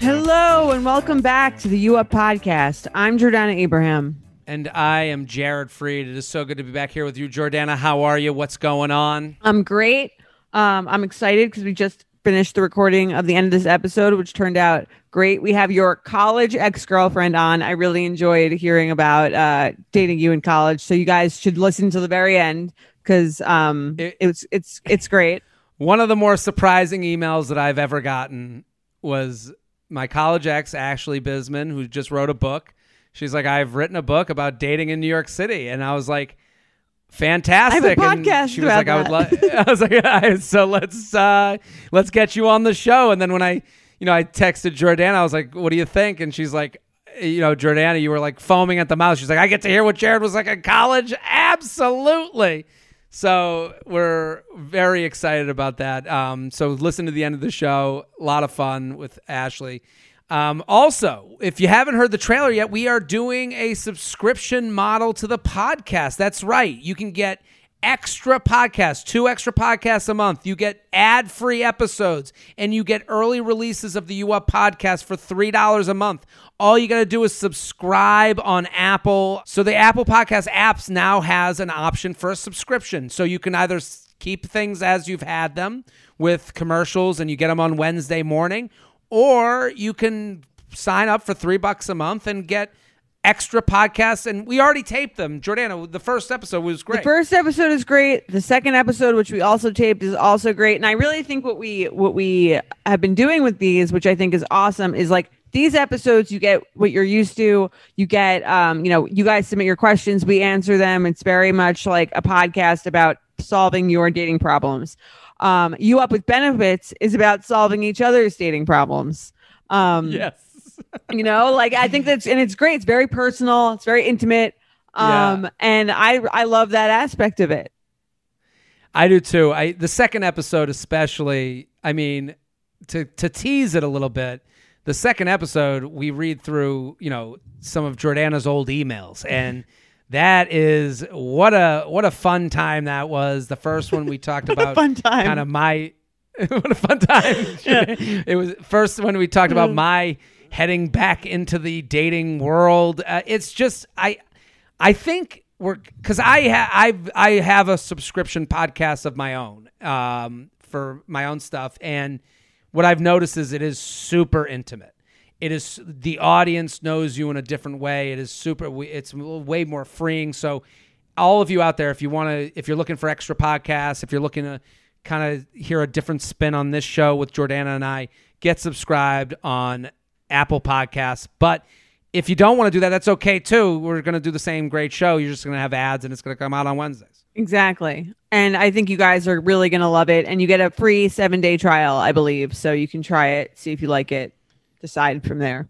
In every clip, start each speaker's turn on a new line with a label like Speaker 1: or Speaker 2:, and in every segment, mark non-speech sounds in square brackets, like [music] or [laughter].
Speaker 1: Hello and welcome back to the U Up podcast. I'm Jordana Abraham.
Speaker 2: And I am Jared Freid. It is so good to be back here with you, Jordana. How are you? What's going on?
Speaker 1: I'm great. Um, I'm excited because we just finished the recording of the end of this episode, which turned out great. We have your college ex girlfriend on. I really enjoyed hearing about uh, dating you in college. So you guys should listen to the very end because um, it, it's it's it's great.
Speaker 2: One of the more surprising emails that I've ever gotten was my college ex, Ashley Bisman, who just wrote a book. She's like, I've written a book about dating in New York City. And I was like, fantastic.
Speaker 1: I have a podcast
Speaker 2: and she was like,
Speaker 1: that.
Speaker 2: I would love [laughs] I was like, so let's uh let's get you on the show. And then when I you know, I texted Jordana, I was like, What do you think? And she's like, you know, Jordana, you were like foaming at the mouth. She's like, I get to hear what Jared was like in college. Absolutely. So we're very excited about that. Um, so listen to the end of the show. A lot of fun with Ashley. Um, also, if you haven't heard the trailer yet, we are doing a subscription model to the podcast. That's right. You can get extra podcasts, two extra podcasts a month. You get ad free episodes and you get early releases of the U Up podcast for $3 a month. All you got to do is subscribe on Apple. So the Apple Podcast apps now has an option for a subscription. So you can either keep things as you've had them with commercials and you get them on Wednesday morning, or you can sign up for three bucks a month and get extra podcasts and we already taped them jordana the first episode was great
Speaker 1: The first episode is great. The second episode, which we also taped, is also great. And I really think what we what we have been doing with these, which I think is awesome, is like these episodes you get what you're used to. You get um, you know, you guys submit your questions, we answer them. It's very much like a podcast about solving your dating problems. Um, you up with benefits is about solving each other's dating problems. Um,
Speaker 2: yes
Speaker 1: you know like i think that's and it's great it's very personal it's very intimate um
Speaker 2: Yeah.
Speaker 1: and i i love that aspect of it
Speaker 2: I do too. I the second episode especially. I mean, to to tease it a little bit. The second episode, we read through, you know, some of Jordana's old emails, and that is what a what a fun time that was. The first one we [laughs] talked about,
Speaker 1: fun time.
Speaker 2: kind of my [laughs] what a fun time. It was first when we talked about my heading back into the dating world. Uh, it's just I I think we're because I I've I have a subscription podcast of my own um, for my own stuff, and what I've noticed is it is super intimate. It is the audience knows you in a different way. It is super. It's way more freeing. So, all of you out there, if you want to, if you're looking for extra podcasts, if you're looking to kind of hear a different spin on this show with Jordana and I, get subscribed on Apple Podcasts. But if you don't want to do that, that's okay too. We're going to do the same great show. You're just going to have ads and it's going to come out on Wednesdays.
Speaker 1: exactly and i think you guys are really gonna love it and you get a free seven day trial i believe so you can try it see if you like it decide from there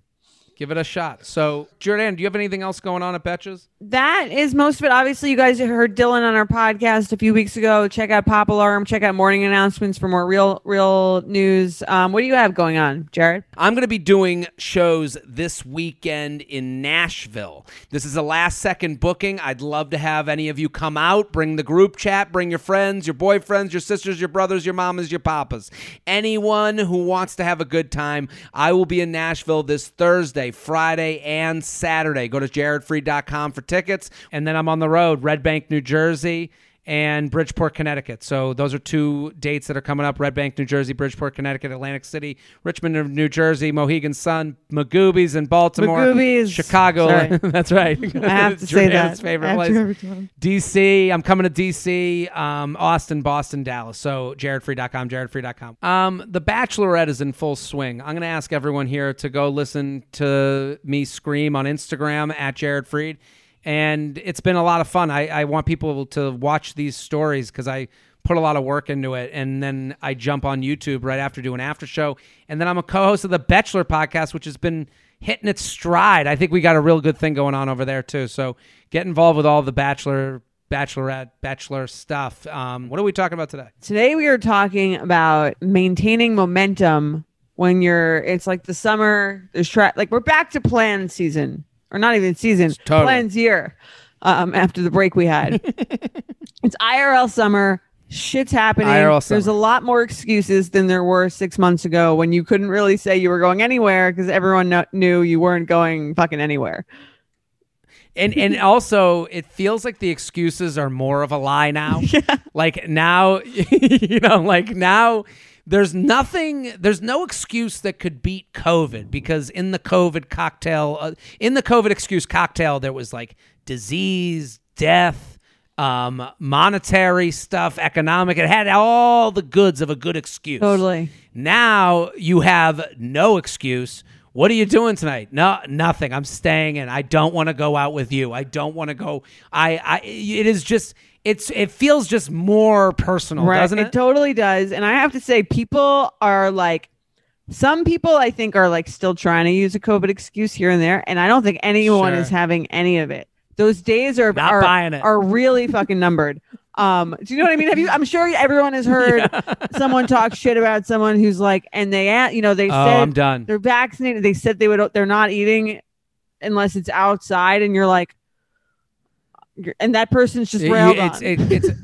Speaker 2: Give it a shot. So, Jordan, do you have anything else going on at Betches?
Speaker 1: That is most of it. Obviously, you guys heard Dylan on our podcast a few weeks ago. Check out Pop Alarm. Check out Morning Announcements for more real, real news. Um, what do you have going on, Jared?
Speaker 2: I'm going to be doing shows this weekend in Nashville. This is a last second booking. I'd love to have any of you come out, bring the group chat, bring your friends, your boyfriends, your sisters, your brothers, your mamas, your papas. Anyone who wants to have a good time, I will be in Nashville this Thursday, Friday, and Saturday. Go to jaredfreid.com for tickets. And then I'm on the road, Red Bank, New Jersey. and Bridgeport, Connecticut. So those are two dates that are coming up: Red Bank, New Jersey; Bridgeport, Connecticut; Atlantic City, Richmond, New Jersey; Mohegan Sun, Magooby's in Baltimore,
Speaker 1: Magooby's.
Speaker 2: Chicago. [laughs] That's right. [laughs]
Speaker 1: I have to say that.
Speaker 2: favorite place. DC. I'm coming to DC, um, Austin, Boston, Dallas. So jaredfreid.com, jaredfreid.com. Um, the Bachelorette is in full swing. I'm going to ask everyone here to go listen to me scream on Instagram at Jared Freid. And it's been a lot of fun. I, I want people to watch these stories because I put a lot of work into it. And then I jump on YouTube right after doing after show. And then I'm a co-host of the Bachelor podcast, which has been hitting its stride. I think we got a real good thing going on over there too. So get involved with all the Bachelor, Bachelorette, Bachelor stuff. Um, what are we talking about today?
Speaker 1: Today we are talking about maintaining momentum when you're it's like the summer, there's tra- like we're back to plan season. Or not even season,
Speaker 2: Totally.
Speaker 1: plans year. Um, after the break we had. [laughs] it's IRL summer. Shit's happening.
Speaker 2: IRL
Speaker 1: There's a lot more excuses than there were six months ago when you couldn't really say you were going anywhere because everyone knew you weren't going fucking anywhere.
Speaker 2: and and [laughs] also it feels like the excuses are more of a lie now [laughs] Yeah. like now you know like now there's nothing there's no excuse that could beat covid because in the covid cocktail uh, in the covid excuse cocktail there was like disease death um monetary stuff economic it had all the goods of a good excuse
Speaker 1: Totally.
Speaker 2: now you have no excuse. What are you doing tonight? No, nothing. I'm staying in. I don't want to go out with you. I don't want to go. I, I. It is just. It's. It feels just more personal,
Speaker 1: right.
Speaker 2: doesn't it?
Speaker 1: totally does. And I have to say, people are like, some people I think are like still trying to use a COVID excuse here and there, and I don't think anyone
Speaker 2: Sure.
Speaker 1: is having any of it. Those days are
Speaker 2: Not
Speaker 1: are,
Speaker 2: buying it.
Speaker 1: are really fucking numbered. Um, do you know what I mean? Have you? I'm sure everyone has heard [laughs] someone talk shit about someone who's like, and they, you know, they
Speaker 2: oh,
Speaker 1: said
Speaker 2: I'm done.
Speaker 1: they're vaccinated. They said they would. They're not eating unless it's outside, and you're like, and that person's just railed
Speaker 2: it's,
Speaker 1: on.
Speaker 2: it- it's. [laughs]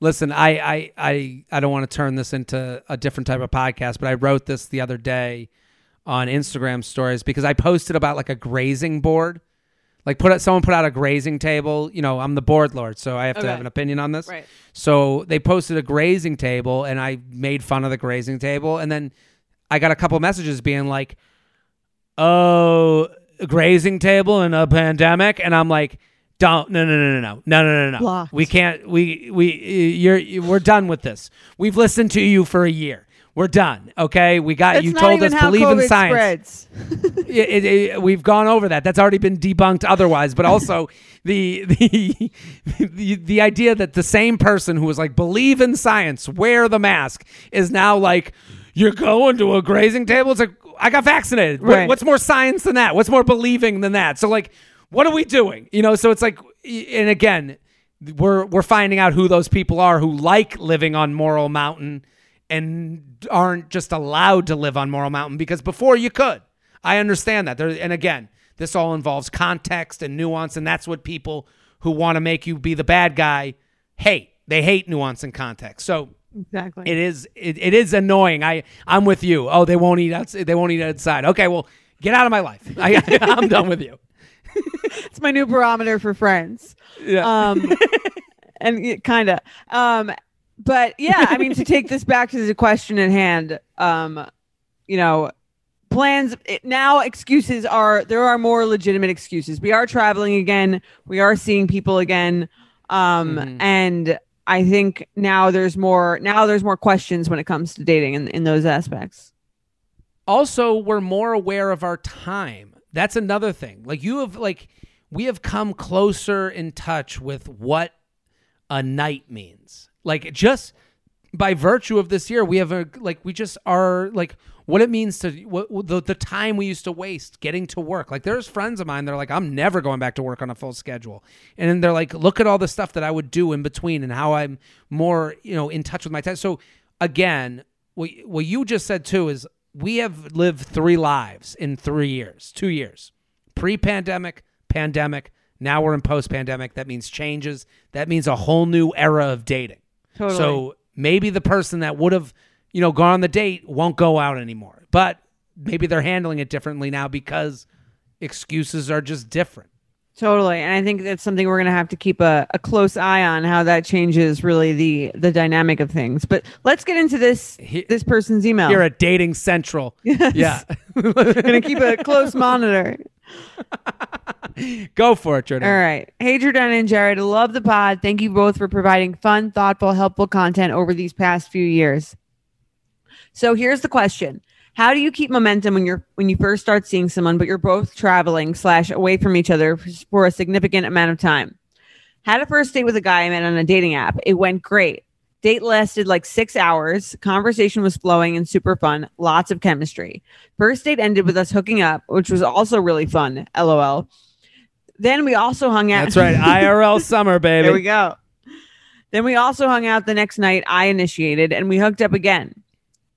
Speaker 2: Listen, I, I, I, I don't want to turn this into a different type of podcast, but I wrote this the other day on Instagram stories because I posted about like a grazing board. Like put out, someone put out a grazing table. You know, I'm the board lord, so I have to have an opinion on this.
Speaker 1: Right.
Speaker 2: So they posted a grazing table, and I made fun of the grazing table, and then I got a couple messages being like, "Oh, a grazing table in a pandemic," and I'm like, "Don't, no, no, no, no, no, no, no, no, no. We can't. We, we, you're, we're done with this. We've listened to you for a year." We're done. Okay, we got
Speaker 1: That's
Speaker 2: you told us believe
Speaker 1: COVID
Speaker 2: in science it, [laughs] it, it- we've gone over that. That's already been debunked otherwise. But also [laughs] the, the the the idea that the same person who was like believe in science, wear the mask, is now like you're going to a grazing table. It's like I got vaccinated. What- what's more science than that? What's more believing than that? So like, what are we doing? You know. So it's like, and again, we're we're finding out who those people are who like living on Moral Mountain and aren't just allowed to live on Moral Mountain because before you could. I understand that. There, and again, this all involves context and nuance, and that's what people who want to make you be the bad guy hate. They hate nuance and context. So
Speaker 1: Exactly.
Speaker 2: it is it, it is annoying. I I'm with you. Oh, they won't eat outside. They won't eat outside. Okay, well, get out of my life. I, [laughs] I'm done with you. [laughs]
Speaker 1: it's my new barometer for friends.
Speaker 2: Yeah.
Speaker 1: Um, [laughs] and kind of. Um, but yeah, I mean, to take this back to the question at hand, um, you know, plans it, now excuses are there are more legitimate excuses. We are traveling again. We are seeing people again. Um,
Speaker 2: Mhm.
Speaker 1: and I think now there's more now there's more questions when it comes to dating in, in those aspects.
Speaker 2: also we're more aware of our time that's another thing. Like you have like we have come closer in touch with what a night means. Like just by virtue of this year we have a like we just are like what it means to what the, the time we used to waste getting to work. Like there's friends of mine that are like i'm never going back to work on a full schedule. And then they're like look at all the stuff that i would do in between and how i'm more you know in touch with my time. So again what, what you just said too is we have lived three lives in three years two years pre-pandemic pandemic now we're in post-pandemic that means changes that means a whole new era of dating
Speaker 1: Totally.
Speaker 2: so maybe the person that would have, you know, gone on the date won't go out anymore. But maybe they're handling it differently now because excuses are just different.
Speaker 1: Totally. And I think that's something we're going to have to keep a, a close eye on how that changes really the the dynamic of things. But let's get into this
Speaker 2: He-
Speaker 1: this person's email.
Speaker 2: You're at Dating Central. [laughs]
Speaker 1: Yes.
Speaker 2: Yeah.
Speaker 1: going to keep a close [laughs] monitor.
Speaker 2: Go for it, Jordan.
Speaker 1: All right. Hey, Jordan and Jared, love the pod. Thank you both for providing fun, thoughtful, helpful content over these past few years. So here's the question. How do you keep momentum when you're when you first start seeing someone, but you're both traveling slash away from each other for a significant amount of time? Had a first date with a guy I met on a dating app. It went great. Date lasted like six hours. Conversation was flowing and super fun. Lots of chemistry. First date ended with us hooking up, which was also really fun. LOL. Then we also hung out.
Speaker 2: That's right. [laughs] IRL summer, baby.
Speaker 1: There we go. Then we also hung out the next night. I initiated and we hooked up again.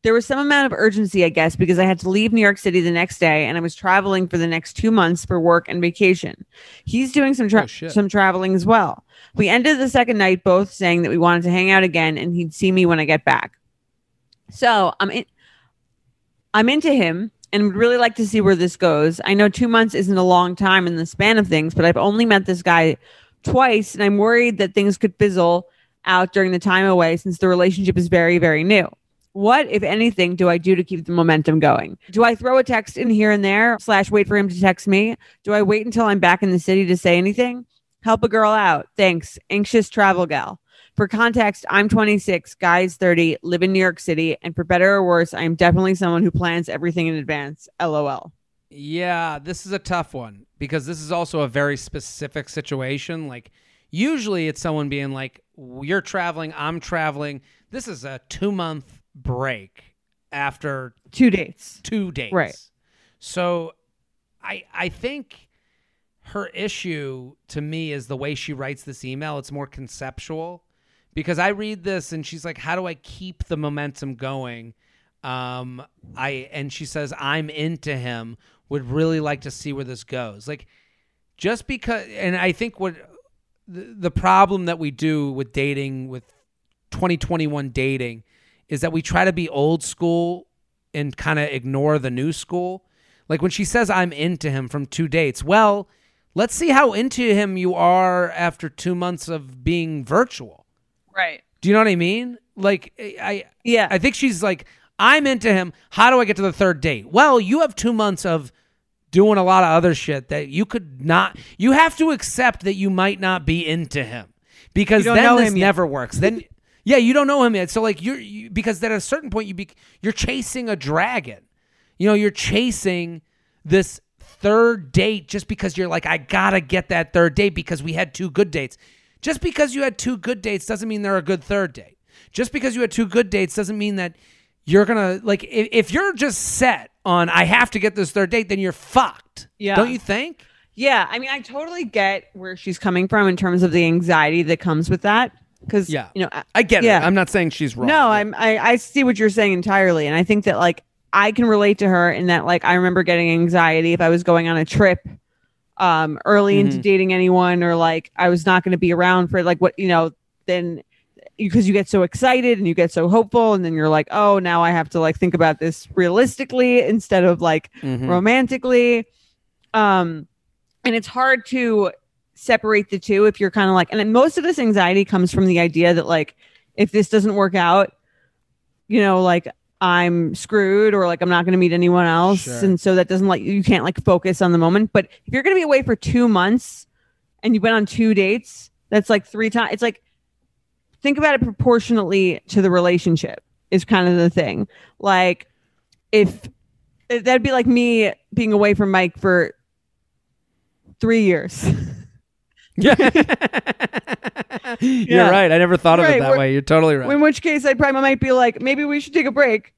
Speaker 1: There was some amount of urgency, I guess, because I had to leave New York City the next day and I was traveling for the next two months for work and vacation. He's doing some tra-
Speaker 2: Oh,
Speaker 1: some traveling as well. We ended the second night both saying that we wanted to hang out again and he'd see me when I get back. So I'm in, I'm into him and would really like to see where this goes. I know two months isn't a long time in the span of things, but I've only met this guy twice and I'm worried that things could fizzle out during the time away since the relationship is very, very new. What, if anything, do I do to keep the momentum going? Do I throw a text in here and there, slash wait for him to text me? Do I wait until I'm back in the city to say anything? Help a girl out. Thanks. Anxious travel gal. For context, I'm 26, guys 30, live in New York City, and for better or worse, I am definitely someone who plans everything in advance. LOL.
Speaker 2: Yeah, this is a tough one because this is also a very specific situation. Like, usually it's someone being like, You're traveling, I'm traveling. This is a two month break after
Speaker 1: Two dates.
Speaker 2: two dates.
Speaker 1: Right.
Speaker 2: So I I think her issue to me is the way she writes this email. It's more conceptual because I read this and she's like, "How do I keep the momentum going?" Um, I and she says, "I'm into him. Would really like to see where this goes." Like, just because, and I think what the, the problem that we do with dating with 2021 dating is that we try to be old school and kind of ignore the new school. Like when she says I'm into him from two dates, well, let's see how into him you are after 2 months of being virtual.
Speaker 1: Right.
Speaker 2: Do you know what I mean? Like I
Speaker 1: Yeah.
Speaker 2: I think she's like I'm into him. How do I get to the third date? Well, you have 2 months of doing a lot of other shit that you could not you have to accept that you might not be into him because then this never works. Then yeah, you don't know him yet. So like you're you, because at a certain point you be you're chasing a dragon. You know, you're chasing this third date just because you're like I got to get that third date because we had two good dates. Just because you had two good dates doesn't mean they're a good third date. Just because you had two good dates doesn't mean that you're gonna like if, if you're just set on I have to get this third date, then you're fucked.
Speaker 1: Yeah.
Speaker 2: Don't you think?
Speaker 1: Yeah, I mean, I totally get where she's coming from in terms of the anxiety that comes with that. Because
Speaker 2: Yeah.
Speaker 1: you know, I-
Speaker 2: I get
Speaker 1: Yeah.
Speaker 2: it. I'm not saying she's wrong.
Speaker 1: no, I'm I, I see what you're saying entirely, and I think that like I can relate to her in that like I remember getting anxiety if I was going on a trip, um, early into
Speaker 2: Mm-hmm.
Speaker 1: dating anyone, or like I was not going to be around for like what you know, then because you get so excited and you get so hopeful, and then you're like, oh, now I have to like think about this realistically instead of like
Speaker 2: Mhm.
Speaker 1: romantically um and it's hard to separate the two if you're kind of like and most of this anxiety comes from the idea that like if this doesn't work out you know like i'm screwed or like i'm not going to meet anyone else
Speaker 2: Sure.
Speaker 1: and so that doesn't like you can't like focus on the moment but if you're going to be away for 2 months and you went on two dates that's like three times it's like think about it proportionately to the relationship is kind of the thing like if that'd be like me being away from Mike for three years. [laughs]
Speaker 2: Yeah. [laughs] You're
Speaker 1: Yeah.
Speaker 2: right. I never thought of
Speaker 1: Right,
Speaker 2: it that
Speaker 1: we're-
Speaker 2: way. You're totally right.
Speaker 1: In which case, I probably might be like, maybe we should take a break,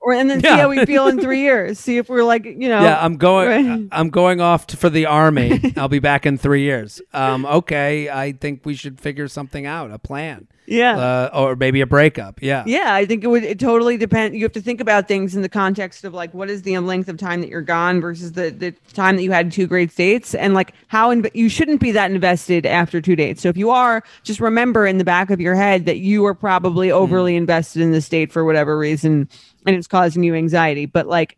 Speaker 1: or and then see how we feel in [laughs] three years. See if we're like, you know,
Speaker 2: yeah, I'm going.
Speaker 1: right.
Speaker 2: I'm going off to, for the army. [laughs] I'll be back in three years. Um, okay, I think we should figure something out, a plan,
Speaker 1: yeah.
Speaker 2: uh, or maybe a breakup. Yeah,
Speaker 1: yeah, I think it would it totally depend. You have to think about things in the context of like what is the length of time that you're gone versus the the time that you had two great dates, and like how inv- you shouldn't be that invested after two dates. So if you are, just remember in the back of your head that you are probably overly invested in this date for whatever reason, and it's causing you anxiety. But like,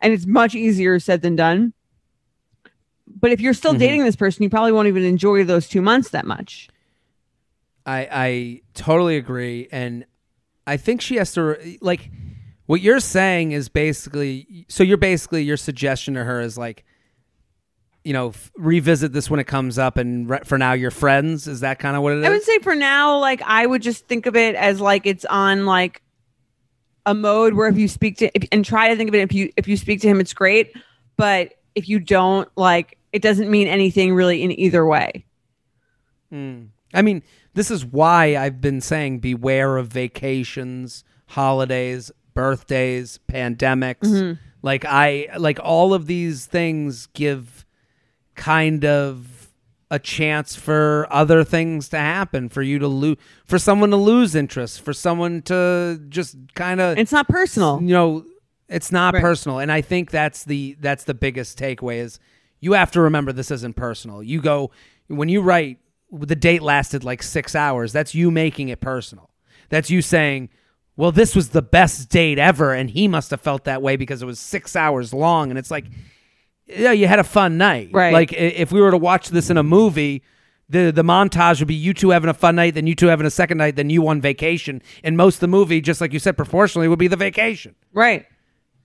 Speaker 1: and it's much easier said than done. but if you're still
Speaker 2: Mhm.
Speaker 1: dating this person, you probably won't even enjoy those two months that much.
Speaker 2: I I totally agree, and I think she has to like what you're saying is basically. So you're basically your suggestion to her is like, you know, f- revisit this when it comes up, and re- for now you're friends. Is that kind of what it is?
Speaker 1: I would say for now, like I would just think of it as like it's on like a mode where if you speak to if, and try to think of it if you if you speak to him, it's great, but if you don't, like it doesn't mean anything really in either way.
Speaker 2: Mm. I mean, this is why I've been saying beware of vacations, holidays, birthdays, pandemics. Mm-hmm. Like I like all of these things give kind of a chance for other things to happen, for you to lose, for someone to lose interest, for someone to just kind of
Speaker 1: It's not personal.
Speaker 2: you know it's not
Speaker 1: Right.
Speaker 2: personal and i think that's the that's the biggest takeaway is you have to remember this isn't personal you go when you write the date lasted like six hours that's you making it personal that's you saying well this was the best date ever and he must have felt that way because it was six hours long and it's like yeah you had a fun night
Speaker 1: Right.
Speaker 2: like if we were to watch this in a movie the the montage would be you two having a fun night, then you two having a second night, then you on vacation, and most of the movie, just like you said, proportionally, would be the vacation
Speaker 1: Right.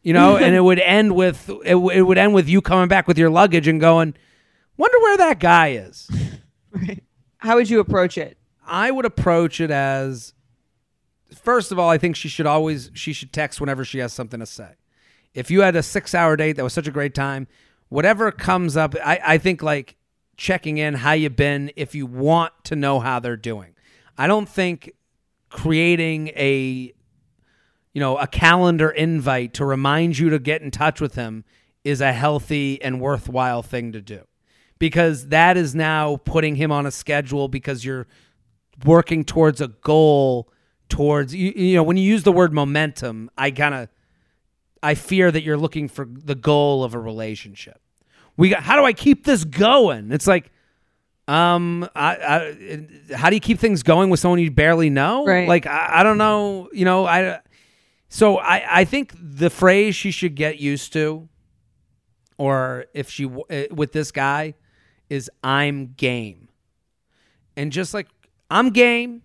Speaker 2: you know, [laughs] and it would end with it, w- it would end with you coming back with your luggage and going, "Wonder where that guy is." [laughs]
Speaker 1: Right. How would you approach it?
Speaker 2: I would approach it as first of all, I think she should always she should text whenever she has something to say. If you had a six hour date that was such a great time, whatever comes up, I, I think like checking in how you been if you want to know how they're doing. I don't think creating a you know a calendar invite to remind you to get in touch with him is a healthy and worthwhile thing to do because that is now putting him on a schedule because you're working towards a goal towards you, you know when you use the word momentum i kind of i fear that you're looking for the goal of a relationship. We got how do i keep this going? It's like um I, I how do you keep things going with someone you barely know?
Speaker 1: Right.
Speaker 2: like I, I don't know you know i so i i think the phrase she should get used to or if she uh, with this guy is i'm game. And just like i'm game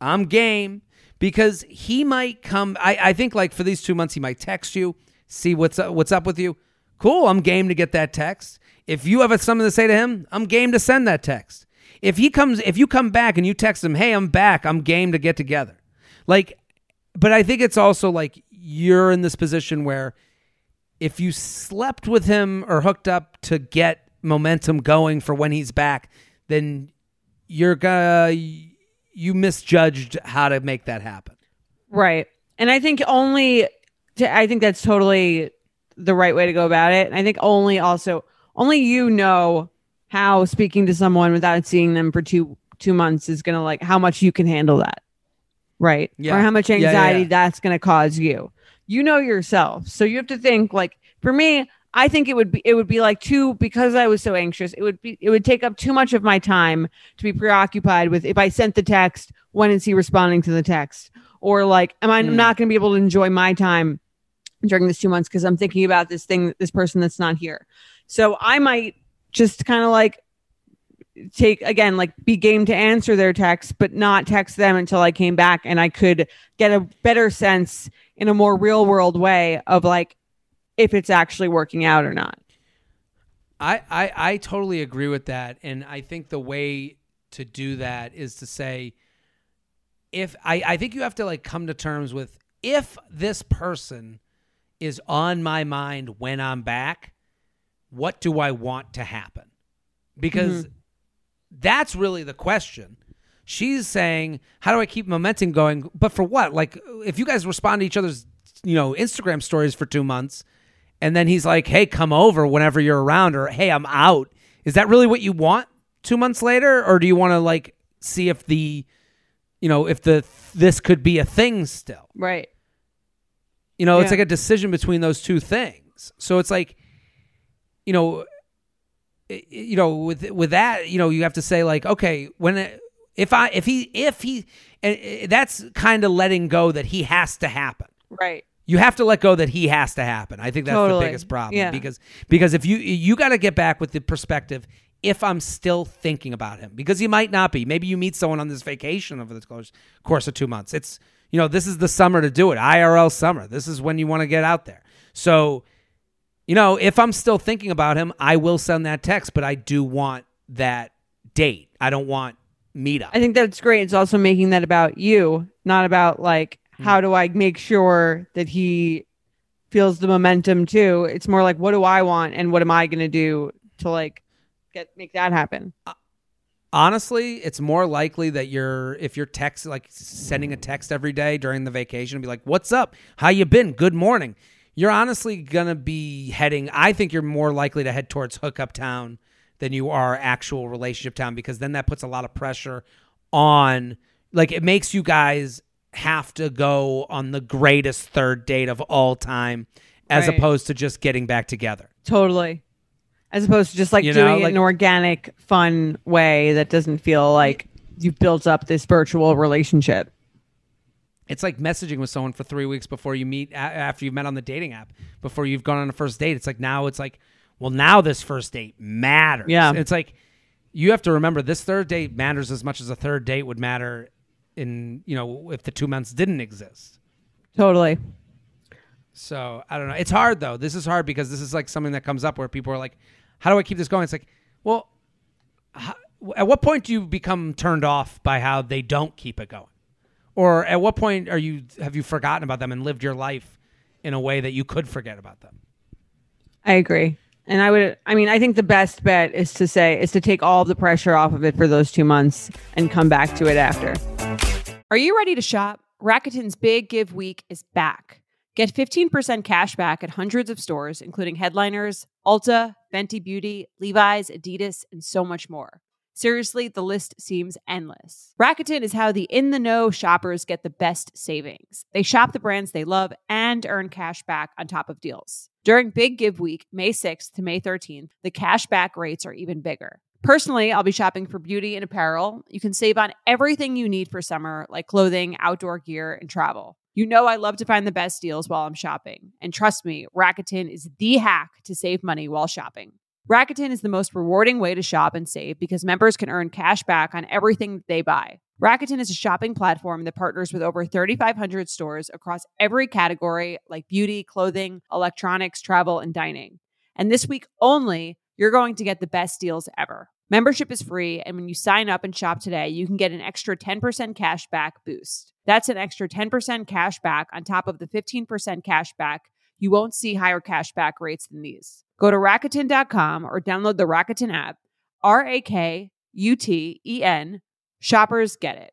Speaker 2: i'm game because he might come i, I think like for these two months he might text you see what's up, what's up with you. Cool i'm game to get that text. If you have something to say to him i'm game to send that text. If he comes if you come back and you text him hey i'm back i'm game to get together. Like but i think it's also like you're in this position where if you slept with him or hooked up to get momentum going for when he's back, then you're gonna you misjudged how to make that happen.
Speaker 1: Right. And I think only to, I think that's totally the right way to go about it. And I think only also only you know how speaking to someone without seeing them for two two months is gonna like how much you can handle that. Right.
Speaker 2: Yeah.
Speaker 1: Or how much
Speaker 2: Yeah, yeah,
Speaker 1: anxiety
Speaker 2: yeah.
Speaker 1: that's gonna cause you. You know yourself. So you have to think like for me, I think it would be it would be like too because I was so anxious, it would be it would take up too much of my time to be preoccupied with if I sent the text, when is he responding to the text? Or like, am I
Speaker 2: Mm.
Speaker 1: not going to be able to enjoy my time during this two months because I'm thinking about this thing, this person that's not here. So I might just kind of like take again, like be game to answer their text, but not text them until I came back and I could get a better sense in a more real world way of like if it's actually working out or not.
Speaker 2: I, I I totally agree with that, and I think the way to do that is to say, if I I think you have to like come to terms with if this person is on my mind when I'm back, what do I want to happen? Because mm-hmm. that's really the question. She's saying, "How do I keep momentum going?" But for what? Like, if you guys respond to each other's, you know, Instagram stories for two months, and then he's like, "Hey, come over whenever you're around," or "Hey, I'm out." Is that really what you want two months later, or do you want to like see if the, you know, if the this could be a thing still?
Speaker 1: Right.
Speaker 2: You know, it's like a decision between those two things. So it's like, you know, you know, with with that, you know, you have to say like, okay, when it, if I if he if he, and that's kind of letting go that he has to happen.
Speaker 1: Right.
Speaker 2: You have to let go that he has to happen. I think that's
Speaker 3: Totally.
Speaker 2: the biggest problem
Speaker 3: Yeah.
Speaker 2: because because if you you got to get back with the perspective if I'm still thinking about him because you might not be. Maybe you meet someone on this vacation over the course course of 2 months. It's you know, this is the summer to do it. IRL summer. This is when you want to get out there. So, you know, if I'm still thinking about him, I will send that text, but I do want that date. I don't want meetup.
Speaker 3: I think that's great. It's also making that about you, not about like
Speaker 2: Hmm.
Speaker 3: how do I make sure that he feels the momentum too. It's more like what do I want and what am I going to do to like get make that happen.
Speaker 2: honestly, it's more likely that you're if you're text like sending a text every day during the vacation and be like, "What's up? How you been? Good morning." You're honestly gonna be heading. I think you're more likely to head towards hookup town than you are actual relationship town because then that puts a lot of pressure on. Like it makes you guys have to go on the greatest third date of all time, as
Speaker 3: Right.
Speaker 2: opposed to just getting back together.
Speaker 3: Totally. As opposed to just like
Speaker 2: You know,
Speaker 3: doing it
Speaker 2: like-
Speaker 3: in an organic, fun way that doesn't feel like you've built up this virtual relationship.
Speaker 2: It's like messaging with someone for three weeks before you meet after you've met on the dating app before you've gone on a first date. It's like now it's like, well, now this first date matters.
Speaker 3: Yeah.
Speaker 2: It's like you have to remember this third date matters as much as a third date would matter in you know if the two months didn't exist.
Speaker 3: Totally.
Speaker 2: So I don't know. It's hard though. This is hard because this is like something that comes up where people are like, "How do I keep this going?" It's like, well, how, at what point do you become turned off by how they don't keep it going, or at what point are you have you forgotten about them and lived your life in a way that you could forget about them?
Speaker 3: I agree. And I would, I mean, I think the best bet is to say, is to take all the pressure off of it for those two months and come back to it after.
Speaker 1: Are you ready to shop? Rakuten's Big Give Week is back. Get 15% cash back at hundreds of stores, including Headliners, Ulta, Fenty Beauty, Levi's, Adidas, and so much more. Seriously, the list seems endless. Rakuten is how the in the know shoppers get the best savings. They shop the brands they love and earn cash back on top of deals. During Big Give Week, May 6th to May 13th, the cash back rates are even bigger. Personally, I'll be shopping for beauty and apparel. You can save on everything you need for summer, like clothing, outdoor gear, and travel. You know, I love to find the best deals while I'm shopping. And trust me, Rakuten is the hack to save money while shopping. Rakuten is the most rewarding way to shop and save because members can earn cash back on everything that they buy. Rakuten is a shopping platform that partners with over 3,500 stores across every category like beauty, clothing, electronics, travel, and dining. And this week only, you're going to get the best deals ever. Membership is free, and when you sign up and shop today, you can get an extra 10% cash back boost. That's an extra 10% cash back on top of the 15% cash back. You won't see higher cash back rates than these. Go to Rakuten.com or download the Rakuten app. R A K U T E N. Shoppers get it.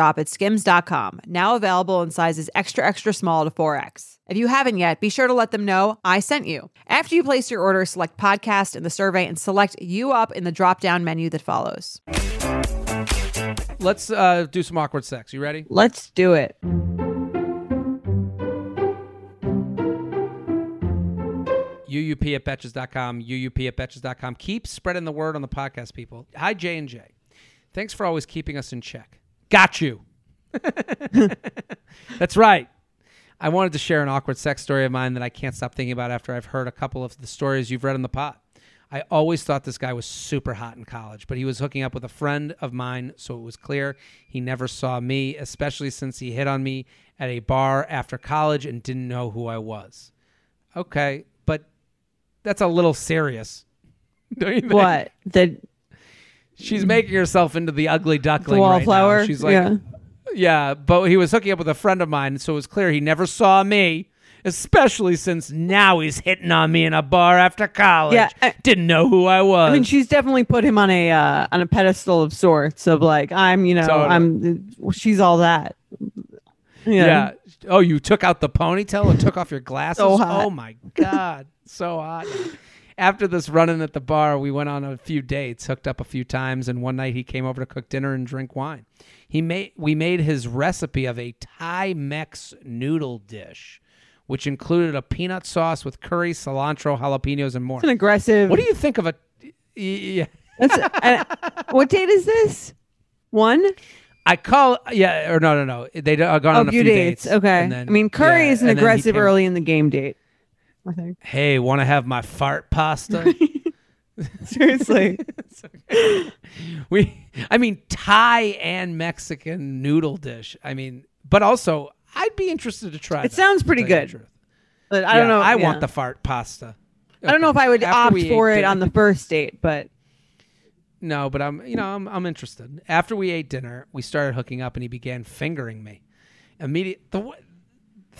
Speaker 1: at skims.com, now available in sizes extra, extra small to 4X. If you haven't yet, be sure to let them know I sent you. After you place your order, select podcast in the survey and select you up in the drop down menu that follows.
Speaker 2: Let's uh, do some awkward sex. You ready?
Speaker 3: Let's do it.
Speaker 2: UUP at Betches.com, UUP at Betches.com. Keep spreading the word on the podcast, people. Hi, J&J. Thanks for always keeping us in check. Got you. [laughs] That's right. I wanted to share an awkward sex story of mine that I can't stop thinking about after I've heard a couple of the stories you've read in the pot. I always thought this guy was super hot in college, but he was hooking up with a friend of mine, so it was clear he never saw me, especially since he hit on me at a bar after college and didn't know who I was. Okay, but that's a little serious. [laughs] Don't you think?
Speaker 1: What? The
Speaker 2: She's making herself into the ugly duckling.
Speaker 1: the
Speaker 2: right now.
Speaker 1: wallflower?
Speaker 2: She's like,
Speaker 1: yeah.
Speaker 2: yeah, but he was hooking up with a friend of mine, so it was clear he never saw me, especially since now he's hitting on me in a bar after college.
Speaker 1: Yeah, I-
Speaker 2: Didn't know who I was.
Speaker 1: I mean, she's definitely put him on a uh, on a pedestal of sorts. Of like, I'm, you know,
Speaker 2: Totally.
Speaker 1: I'm. She's all that. Yeah.
Speaker 2: yeah. Oh, you took out the ponytail and took off your glasses?
Speaker 1: So.
Speaker 2: Oh my god, so hot. After this run-in at the bar, we went on a few dates, hooked up a few times, and one night he came over to cook dinner and drink wine. He made we made his recipe of a Thai Mex noodle dish, which included a peanut sauce with curry, cilantro, jalapenos, and more.
Speaker 1: It's an aggressive.
Speaker 2: What do you think of a? Yeah,
Speaker 1: That's, uh, what date is this? One.
Speaker 2: I call yeah or no no no they are gone
Speaker 1: Oh,
Speaker 2: on a
Speaker 1: few dates.
Speaker 2: dates.
Speaker 1: Okay.
Speaker 2: and then-
Speaker 1: I mean, Curry
Speaker 2: yeah,
Speaker 1: is an
Speaker 2: and then he
Speaker 1: aggressive early in the game date. I think.
Speaker 2: Hey, want to have my fart pasta? [laughs] [laughs]
Speaker 1: Seriously.
Speaker 2: we, I mean, Thai and Mexican noodle dish. I mean, but also I'd be interested to try.
Speaker 1: It
Speaker 2: that,
Speaker 1: sounds pretty
Speaker 2: tell you the
Speaker 1: good. But I
Speaker 2: Yeah,
Speaker 1: don't know.
Speaker 2: I
Speaker 1: yeah.
Speaker 2: want the fart pasta.
Speaker 1: I don't know if I would
Speaker 2: After
Speaker 1: opt for it
Speaker 2: dinner-
Speaker 1: on the first date, but [laughs]
Speaker 2: No, but I'm, you know, I'm, I'm interested. After we ate dinner, we started hooking up, and he began fingering me. Immediate, the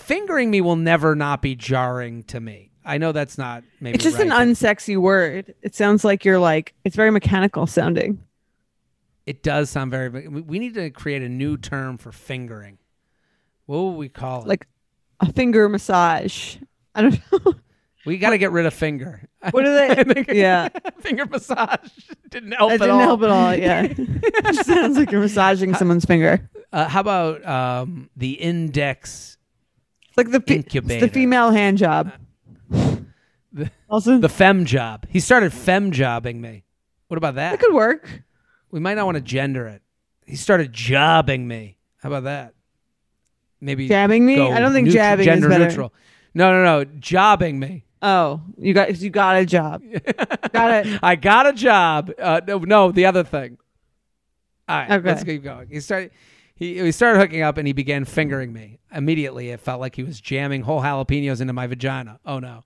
Speaker 2: fingering me will never not be jarring to me. I know that's not maybe.
Speaker 1: it's just
Speaker 2: right,
Speaker 1: an unsexy word. It sounds like you're like it's very mechanical sounding.
Speaker 2: It does sound very. we- We need to create a new term for fingering. What would we call it?
Speaker 1: Like a finger massage. I don't [laughs] know.
Speaker 2: we got to get rid of finger.
Speaker 1: What are they? [laughs] [laughs] yeah.
Speaker 2: finger massage didn't help
Speaker 1: That
Speaker 2: at
Speaker 1: didn't
Speaker 2: all.
Speaker 1: help at all. Yeah. it just sounds like you're massaging someone's finger.
Speaker 2: Uh, how about um, the index,
Speaker 1: It's like the
Speaker 2: Incubator.
Speaker 1: the female hand job.
Speaker 2: the,
Speaker 1: Also,
Speaker 2: the fem job? He started fem jobbing me. What about that?
Speaker 1: that could work.
Speaker 2: We might not want to gender it. He started jobbing me. How about that? Maybe
Speaker 1: Jabbing me? I don't think
Speaker 2: neutral-
Speaker 1: jabbing
Speaker 2: gender
Speaker 1: is better.
Speaker 2: neutral. No, no, no, jobbing me.
Speaker 1: Oh, you got you got a job. [laughs] got it.
Speaker 2: I got a job. Uh, no, no, the other thing. All right,
Speaker 1: Okay.
Speaker 2: let's keep going. He started. He, he started hooking up and he began fingering me. Immediately, it felt like he was jamming whole jalapenos into my vagina. Oh no.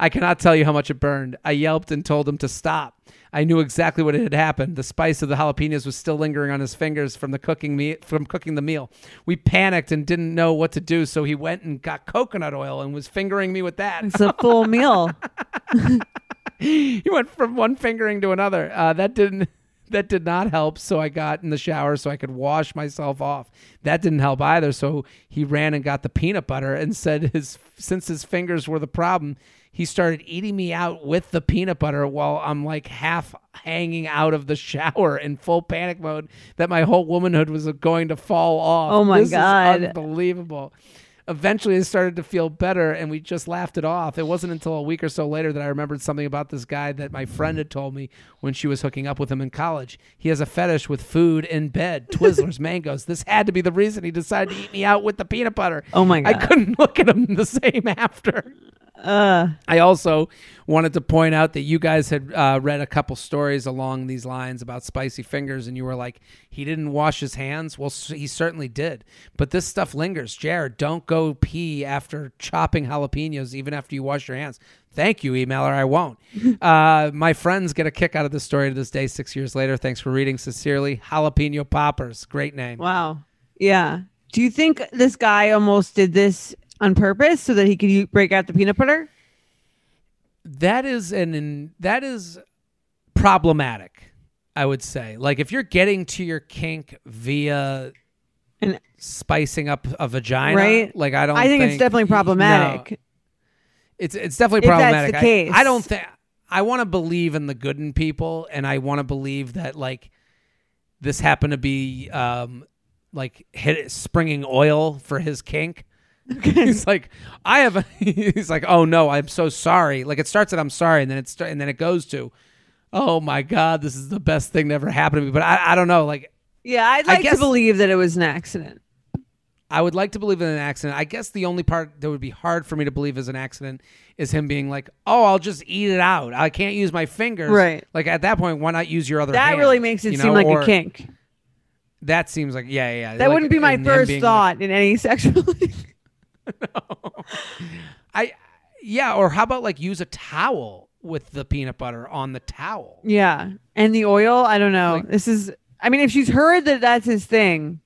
Speaker 2: I cannot tell you how much it burned. I yelped and told him to stop. I knew exactly what had happened. The spice of the jalapenos was still lingering on his fingers from the cooking me from cooking the meal. We panicked and didn't know what to do, so he went and got coconut oil and was fingering me with that.
Speaker 1: It's a full meal. [laughs]
Speaker 2: he went from one fingering to another. Uh, that didn't that did not help. So I got in the shower so I could wash myself off. That didn't help either. So he ran and got the peanut butter and said his since his fingers were the problem, he started eating me out with the peanut butter while I'm like half hanging out of the shower in full panic mode that my whole womanhood was going to fall off.
Speaker 1: Oh my
Speaker 2: This is
Speaker 1: God.
Speaker 2: unbelievable. Eventually, it started to feel better, and we just laughed it off. It wasn't until a week or so later that I remembered something about this guy that my friend had told me when she was hooking up with him in college. He has a fetish with food in bed, [laughs] Twizzlers, mangoes. This had to be the reason he decided to eat me out with the peanut butter.
Speaker 1: Oh my god.
Speaker 2: I couldn't [laughs] look at him the same after.
Speaker 1: Uh,
Speaker 2: I also wanted to point out that you guys had uh, read a couple stories along these lines about spicy fingers, and you were like, he didn't wash his hands. Well, he certainly did. But this stuff lingers. Jared, don't go pee after chopping jalapenos, even after you wash your hands. Thank you, emailer. I won't. [laughs] uh, my friends get a kick out of the story to this day, six years later. Thanks for reading. Sincerely, Jalapeno Poppers. Great name.
Speaker 1: wow. Yeah. Do you think this guy almost did this on purpose so that he could break out the peanut butter?
Speaker 2: that is an, an that is problematic i would say like if you're getting to your kink via
Speaker 1: And
Speaker 2: spicing up a vagina
Speaker 1: Right.
Speaker 2: like i don't
Speaker 1: I think, it's definitely
Speaker 2: no.
Speaker 1: problematic.
Speaker 2: it's it's definitely
Speaker 1: If that's
Speaker 2: problematic
Speaker 1: the
Speaker 2: I-
Speaker 1: case.
Speaker 2: I, don't think i want to believe in the good in people and i want to believe that like this happened to be um like hit springing oil for his kink [laughs] he's like i have a, [laughs] he's like oh no i'm so sorry like it starts at i'm sorry and then it's and then it goes to oh my god this is the best thing that ever happened to me but i, I don't know like
Speaker 1: Yeah, I'd
Speaker 2: I
Speaker 1: like
Speaker 2: guess-
Speaker 1: to believe that it was an accident.
Speaker 2: I would like to believe in an accident. I guess the only part that would be hard for me to believe is an accident is him being like, "Oh, I'll just eat it out. I can't use my fingers."
Speaker 1: Right.
Speaker 2: Like at that point, why not use your other?
Speaker 1: That
Speaker 2: hand,
Speaker 1: really makes it
Speaker 2: you
Speaker 1: seem
Speaker 2: know?
Speaker 1: like
Speaker 2: Or
Speaker 1: a kink.
Speaker 2: That seems like yeah, yeah. yeah.
Speaker 1: That
Speaker 2: Like,
Speaker 1: wouldn't be my first thought in any [laughs] sexual.
Speaker 2: Like, [laughs] I yeah, or how about like use a towel with the peanut butter on the towel?
Speaker 1: yeah, and the oil. I don't know.
Speaker 2: Like-
Speaker 1: this is. I mean, if she's heard that that's his thing,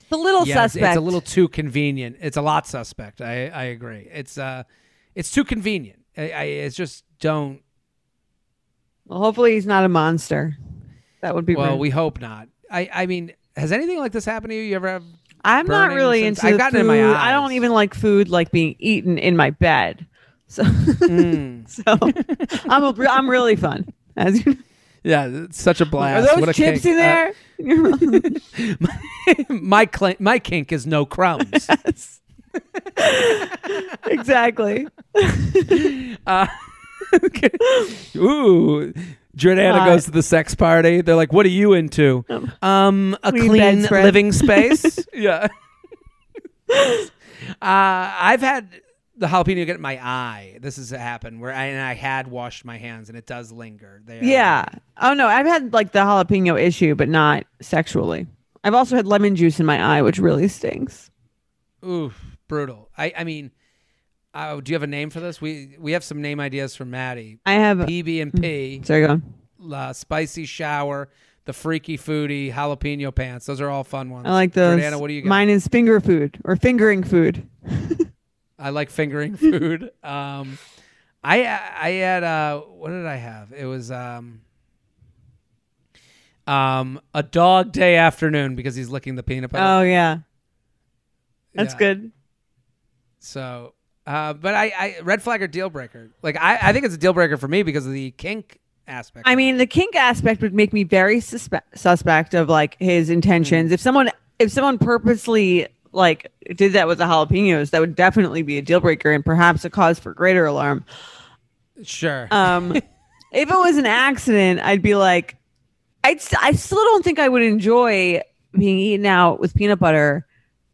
Speaker 1: it's a little
Speaker 2: yeah, it's,
Speaker 1: suspect.
Speaker 2: it's a little too convenient. It's a lot suspect. I I agree. It's uh, it's too convenient. I, I it's just don't.
Speaker 1: Well, hopefully he's not a monster. That would be.
Speaker 2: Well,
Speaker 1: rude.
Speaker 2: we hope not. I I mean, has anything like this happened to you? You ever have?
Speaker 1: I'm not really into.
Speaker 2: I've gotten it in my
Speaker 1: food. I don't even like food like being eaten in my bed. So,
Speaker 2: Mm. [laughs]
Speaker 1: so I'm a, I'm really fun. As you
Speaker 2: Yeah, it's such a blast.
Speaker 1: are those
Speaker 2: What
Speaker 1: chips in
Speaker 2: Uh,
Speaker 1: there? [laughs]
Speaker 2: my cl- my kink is no crumbs.
Speaker 1: Yes. [laughs] exactly.
Speaker 2: Uh, ooh, Jordana
Speaker 1: Hot.
Speaker 2: goes to the sex party. They're like, "What are you into?" Um, a
Speaker 1: Clean
Speaker 2: clean living space. [laughs] yeah. uh, I've had the jalapeno get in my eye. This has happened where I, and I had washed my hands, and it does linger. They
Speaker 1: Yeah. Oh no, I've had like the jalapeno issue, but not sexually. I've also had lemon juice in my eye, which really stings.
Speaker 2: Oof, brutal. I, I mean, uh, do you have a name for this? We we have some name ideas for Maddie.
Speaker 1: I have.
Speaker 2: PB and P,
Speaker 1: Sorry, go on.
Speaker 2: uh, spicy shower, the freaky foodie, jalapeno pants. Those are all fun ones.
Speaker 1: I like those.
Speaker 2: Jordana, what do you got?
Speaker 1: Mine is finger food or fingering food. [laughs]
Speaker 2: I like fingering food. um, I I had uh, what did I have? It was um, um, a dog day afternoon because he's licking the peanut butter.
Speaker 1: Oh yeah, that's
Speaker 2: Yeah.
Speaker 1: good.
Speaker 2: So, uh, but I, I red flag or deal breaker. Like I, I think it's a deal breaker for me because of the kink aspect.
Speaker 1: I mean, the kink aspect would make me very suspe- suspect of like his intentions.
Speaker 2: Hmm.
Speaker 1: If someone if someone purposely like did that with the jalapenos, that would definitely be a deal breaker and perhaps a cause for greater alarm.
Speaker 2: sure.
Speaker 1: Um, [laughs] if it was an accident, I'd be like, st- I still don't think I would enjoy being eaten out with peanut butter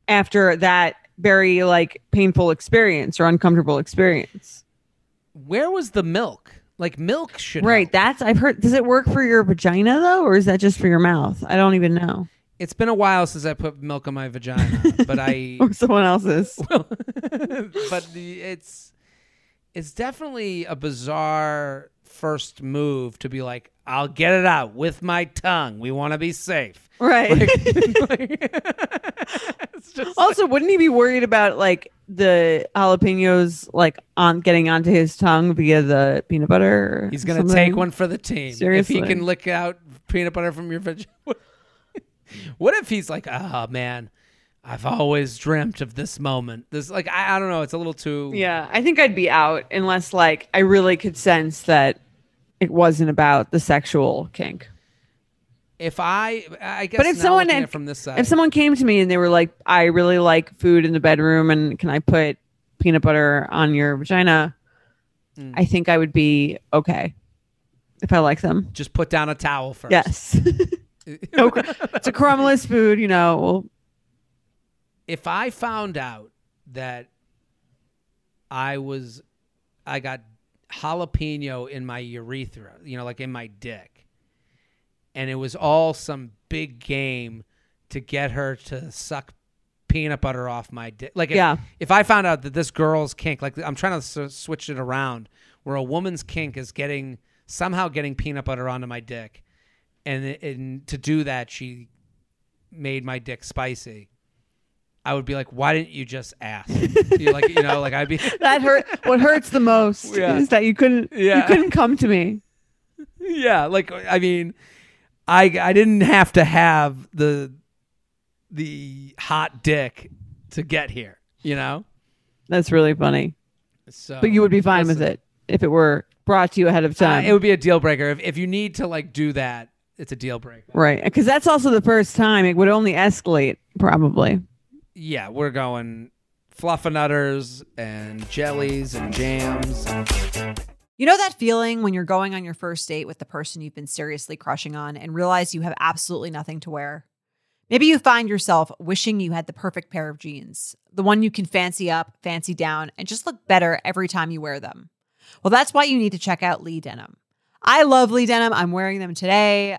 Speaker 1: after that very like painful experience or uncomfortable experience.
Speaker 2: Where was the milk? Like milk should
Speaker 1: Right.
Speaker 2: help.
Speaker 1: That's I've heard. Does it work for your vagina though, or is that just for your mouth? I don't even know.
Speaker 2: It's been a while since I put milk on my vagina, but I [laughs]
Speaker 1: Or someone else's. [laughs] [laughs]
Speaker 2: but the it's it's definitely a bizarre first move to be like, I'll get it out with my tongue. We want to be safe.
Speaker 1: Right. [laughs]
Speaker 2: Just
Speaker 1: also, wouldn't he be worried about like the jalapenos like on getting onto his tongue via the peanut butter?
Speaker 2: He's gonna
Speaker 1: something?
Speaker 2: take one for the team.
Speaker 1: Seriously.
Speaker 2: If he can lick out peanut butter from your vagina. [laughs] what if he's like, oh man, I've always dreamt of this moment. This like I, I don't know, it's a little too
Speaker 1: Yeah, I think I'd be out unless like I really could sense that it wasn't about the sexual kink.
Speaker 2: if I I guess
Speaker 1: But if someone had-
Speaker 2: from this side
Speaker 1: If someone came to me and they were like, "I really like food in the bedroom, and can I put peanut butter on your vagina?"
Speaker 2: Mm.
Speaker 1: I think I would be okay if I like them.
Speaker 2: just put down a towel first.
Speaker 1: Yes, [laughs] no, it's a crumbless food, you know.
Speaker 2: If I found out that I was I got jalapeno in my urethra, you know, like in my dick, and it was all some big game to get her to suck peanut butter off my dick. Like, if,
Speaker 1: Yeah.
Speaker 2: if I found out that this girl's kink, like I'm trying to s- switch it around, where a woman's kink is getting somehow getting peanut butter onto my dick, and, and to do that, she made my dick spicy. I would be like, why didn't you just ask? [laughs] you like, you know, like I'd be, [laughs]
Speaker 1: that hurt. what hurts the most [laughs]
Speaker 2: Yeah.
Speaker 1: is that you couldn't.
Speaker 2: Yeah.
Speaker 1: You couldn't come to me.
Speaker 2: yeah, like I mean, I I didn't have to have the the hot dick to get here, you know.
Speaker 1: That's really funny.
Speaker 2: So,
Speaker 1: But you would be fine with it if it were brought to you ahead of
Speaker 2: uh,
Speaker 1: time.
Speaker 2: it would be a deal breaker if if you need to like do that. It's a deal breaker.
Speaker 1: right. Because that's also the first time. It would only escalate, probably.
Speaker 2: Yeah, we're going fluffernutters and jellies and jams.
Speaker 4: You know that feeling when you're going on your first date with the person you've been seriously crushing on and realize you have absolutely nothing to wear? Maybe you find yourself wishing you had the perfect pair of jeans, the one you can fancy up, fancy down, and just look better every time you wear them. Well, that's why you need to check out Lee Denim. I love Lee Denim. I'm wearing them today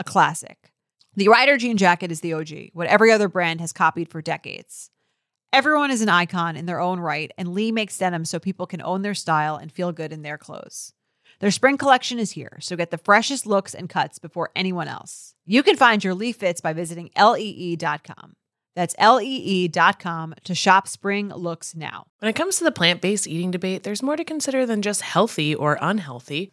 Speaker 4: a classic. The Rider jean jacket is the OG, what every other brand has copied for decades. Everyone is an icon in their own right, and Lee makes denim so people can own their style and feel good in their clothes. Their spring collection is here, so get the freshest looks and cuts before anyone else. You can find your Lee fits by visiting lee.com. That's lee.com to shop spring looks now.
Speaker 5: When it comes to the plant based eating debate, there's more to consider than just healthy or unhealthy.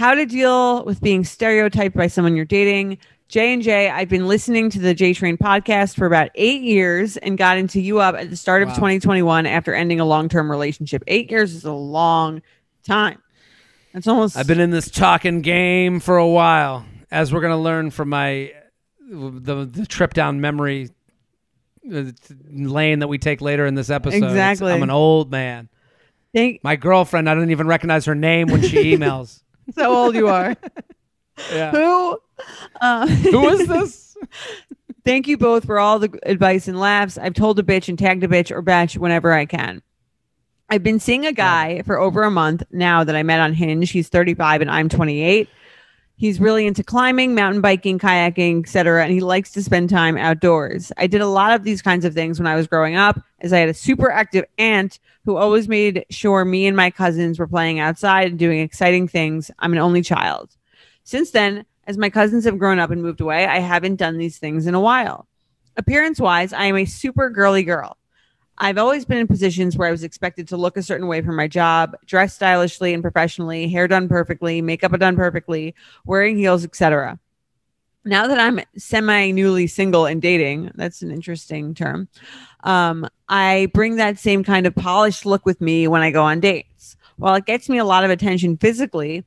Speaker 1: How to deal with being stereotyped by someone you're dating. J and J, I've been listening to the J Train podcast for about eight years and got into you up at the start of
Speaker 2: Wow.
Speaker 1: 2021 after ending a long term relationship. Eight years is a long time. That's almost.
Speaker 2: I've been in this talking game for a while, as we're gonna learn from my the the trip down memory uh, lane that we take later in this episode. It's-
Speaker 1: Exactly.
Speaker 2: I'm an old man.
Speaker 1: Thank
Speaker 2: My girlfriend, I don't even recognize her name when she [laughs] emails. [laughs]
Speaker 1: so old you are. [laughs]
Speaker 2: yeah.
Speaker 1: Who? Uh,
Speaker 2: Who is this? [laughs]
Speaker 1: Thank you both for all the advice and laughs. I've told a bitch and tagged a bitch or batch whenever I can. I've been seeing a guy for over a month now that I met on Hinge. He's 35 and I'm 28. He's really into climbing, mountain biking, kayaking, etc., and he likes to spend time outdoors. I did a lot of these kinds of things when I was growing up, as I had a super active aunt who always made sure me and my cousins were playing outside and doing exciting things. I'm an only child. Since then, as my cousins have grown up and moved away, I haven't done these things in a while. Appearance wise, I am a super girly girl. I've always been in positions where I was expected to look a certain way for my job, dress stylishly and professionally, hair done perfectly, makeup done perfectly, wearing heels, etc. Now that I'm semi newly single and dating, that's an interesting term. Um, I bring that same kind of polished look with me when I go on dates. While it gets me a lot of attention physically,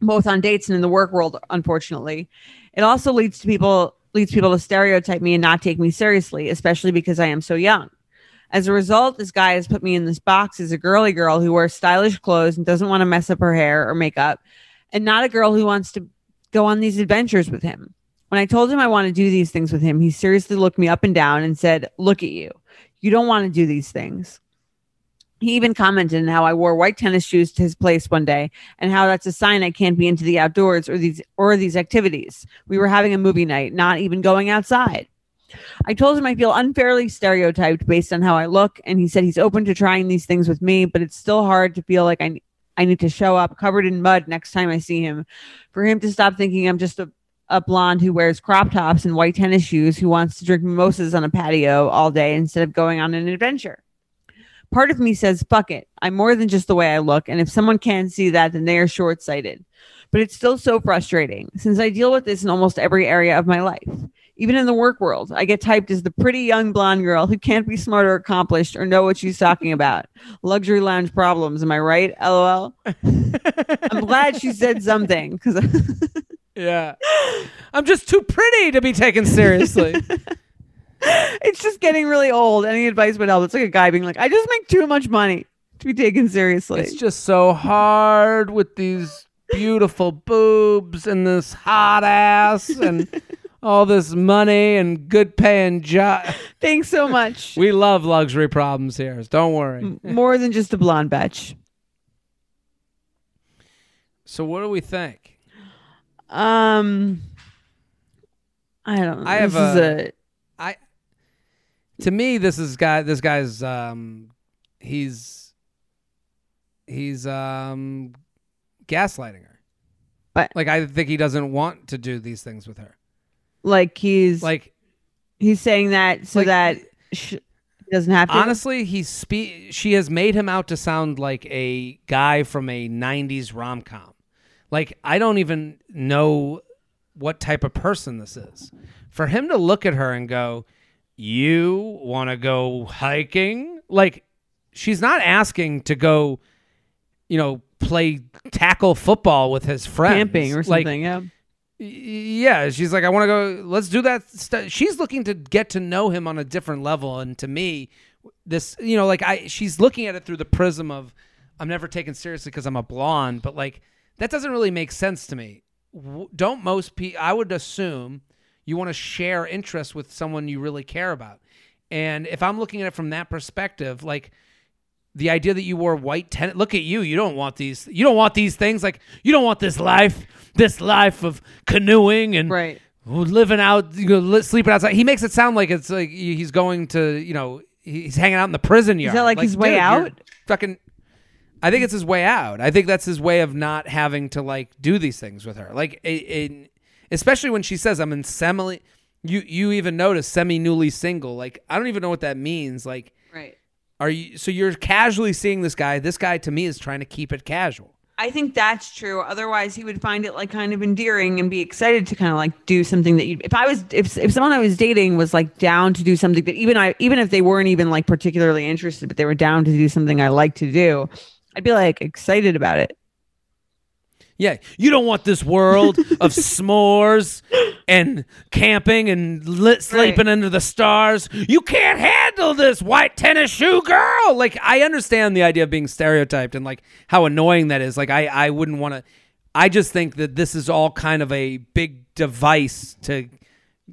Speaker 1: both on dates and in the work world, unfortunately, it also leads to people leads people to stereotype me and not take me seriously, especially because I am so young. As a result, this guy has put me in this box as a girly girl who wears stylish clothes and doesn't want to mess up her hair or makeup, and not a girl who wants to go on these adventures with him. When I told him I want to do these things with him, he seriously looked me up and down and said, Look at you. You don't want to do these things. He even commented on how I wore white tennis shoes to his place one day and how that's a sign I can't be into the outdoors or these or these activities. We were having a movie night, not even going outside. I told him I feel unfairly stereotyped based on how I look, and he said he's open to trying these things with me, but it's still hard to feel like I I need to show up covered in mud next time I see him. For him to stop thinking I'm just a, a blonde who wears crop tops and white tennis shoes who wants to drink mimosas on a patio all day instead of going on an adventure. Part of me says, fuck it. I'm more than just the way I look. And if someone can see that, then they are short sighted. But it's still so frustrating since I deal with this in almost every area of my life. Even in the work world, I get typed as the pretty young blonde girl who can't be smart or accomplished or know what she's talking about. Luxury lounge problems. Am I right? LOL. [laughs] I'm glad she said something because [laughs]
Speaker 2: Yeah. I'm just too pretty to be taken seriously. [laughs]
Speaker 1: it's just getting really old. Any advice would help. It's like a guy being like, I just make too much money to be taken seriously.
Speaker 2: It's just so hard with these beautiful boobs and this hot ass and all this money and good paying job. [laughs]
Speaker 1: Thanks so much. [laughs]
Speaker 2: We love luxury problems here. Don't worry.
Speaker 1: More than just a blonde bitch.
Speaker 2: So what do we think?
Speaker 1: Um, I don't know.
Speaker 2: I have
Speaker 1: This is
Speaker 2: a-
Speaker 1: a
Speaker 2: I to me this is guy this guy's um he's he's um gaslighting her.
Speaker 1: But-
Speaker 2: like I think he doesn't want to do these things with her.
Speaker 1: Like he's
Speaker 2: Like
Speaker 1: he's saying that so
Speaker 2: like,
Speaker 1: that sh- he doesn't have to.
Speaker 2: honestly, he's spe- she has made him out to sound like a guy from a 90s rom-com. Like I don't even know what type of person this is. For him to look at her and go, "You want to go hiking?" Like she's not asking to go, you know, play tackle football with his friends,
Speaker 1: camping or
Speaker 2: Like,
Speaker 1: something. yeah.
Speaker 2: Yeah she's like i want to go let's do that st-. she's looking to get to know him on a different level and to me this you know like i she's looking at it through the prism of i'm never taken seriously because i'm a blonde but like that doesn't really make sense to me don't most people i would assume you want to share interests with someone you really care about and if i'm looking at it from that perspective like the idea that you wore white tennis look at you you don't want these you don't want these things like you don't want this life this life of canoeing and
Speaker 1: Right.
Speaker 2: living out you know sleeping outside he makes it sound like it's like he's going to you know he's hanging out in the prison yard is
Speaker 1: that like his way
Speaker 2: dude, you're
Speaker 1: out?
Speaker 2: fucking i think it's his way out i think that's his way of not having to like do these things with her like especially when she says i'm in semi you you even notice semi newly single like i don't even know what that means like. Are you so you're casually seeing this guy? This guy to me is trying to keep it casual.
Speaker 1: I think that's true. Otherwise, he would find it like kind of endearing and be excited to kind of like do something that you. If I was, if if someone I was dating was like down to do something that even I, even if they weren't even like particularly interested, but they were down to do something I like to do, I'd be like excited about it.
Speaker 2: Yeah, you don't want this world of [laughs] s'mores and camping and lit, sleeping under the stars. You can't handle this white tennis shoe girl. Like I understand the idea of being stereotyped and like how annoying that is. Like I I wouldn't want to I just think that this is all kind of a big device to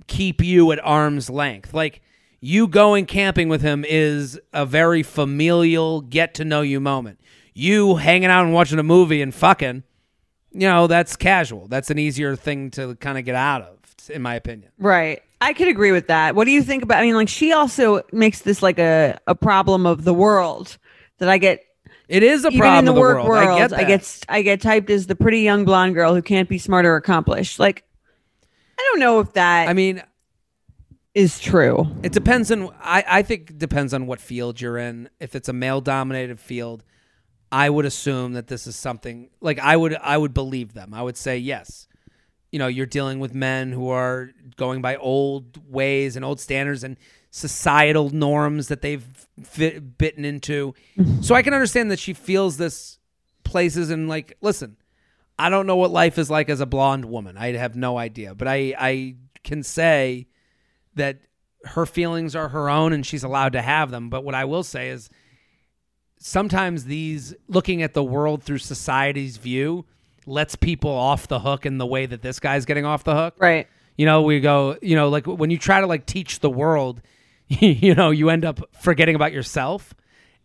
Speaker 2: keep you at arm's length. Like you going camping with him is a very familial get to know you moment. You hanging out and watching a movie and fucking, you know, that's casual. That's an easier thing to kind of get out of, in my opinion.
Speaker 1: Right. I could agree with that. What do you think about? I mean, like she also makes this like a a problem of the world that I get
Speaker 2: It is a
Speaker 1: even
Speaker 2: problem
Speaker 1: in the
Speaker 2: of the
Speaker 1: work
Speaker 2: world. I get.
Speaker 1: I get I get typed as the pretty young blonde girl who can't be smart or accomplished. Like, I don't know if that.
Speaker 2: I mean, is
Speaker 1: true.
Speaker 2: It depends on. I I think depends on what field you're in. If it's a male dominated field, I would assume that this is something like I would I would believe them. I would say yes. You know, you're dealing with men who are going by old ways and old standards and societal norms that they've fit, bitten into. [laughs] so I can understand that she feels this places and like, listen, I don't know what life is like as a blonde woman. I have no idea, but I I can say that her feelings are her own and she's allowed to have them. But what I will say is sometimes these looking at the world through society's view lets people off the hook in the way that this guy's getting off the hook.
Speaker 1: Right.
Speaker 2: You know, we go, you know, like when you try to like teach the world, [laughs] you know, you end up forgetting about yourself.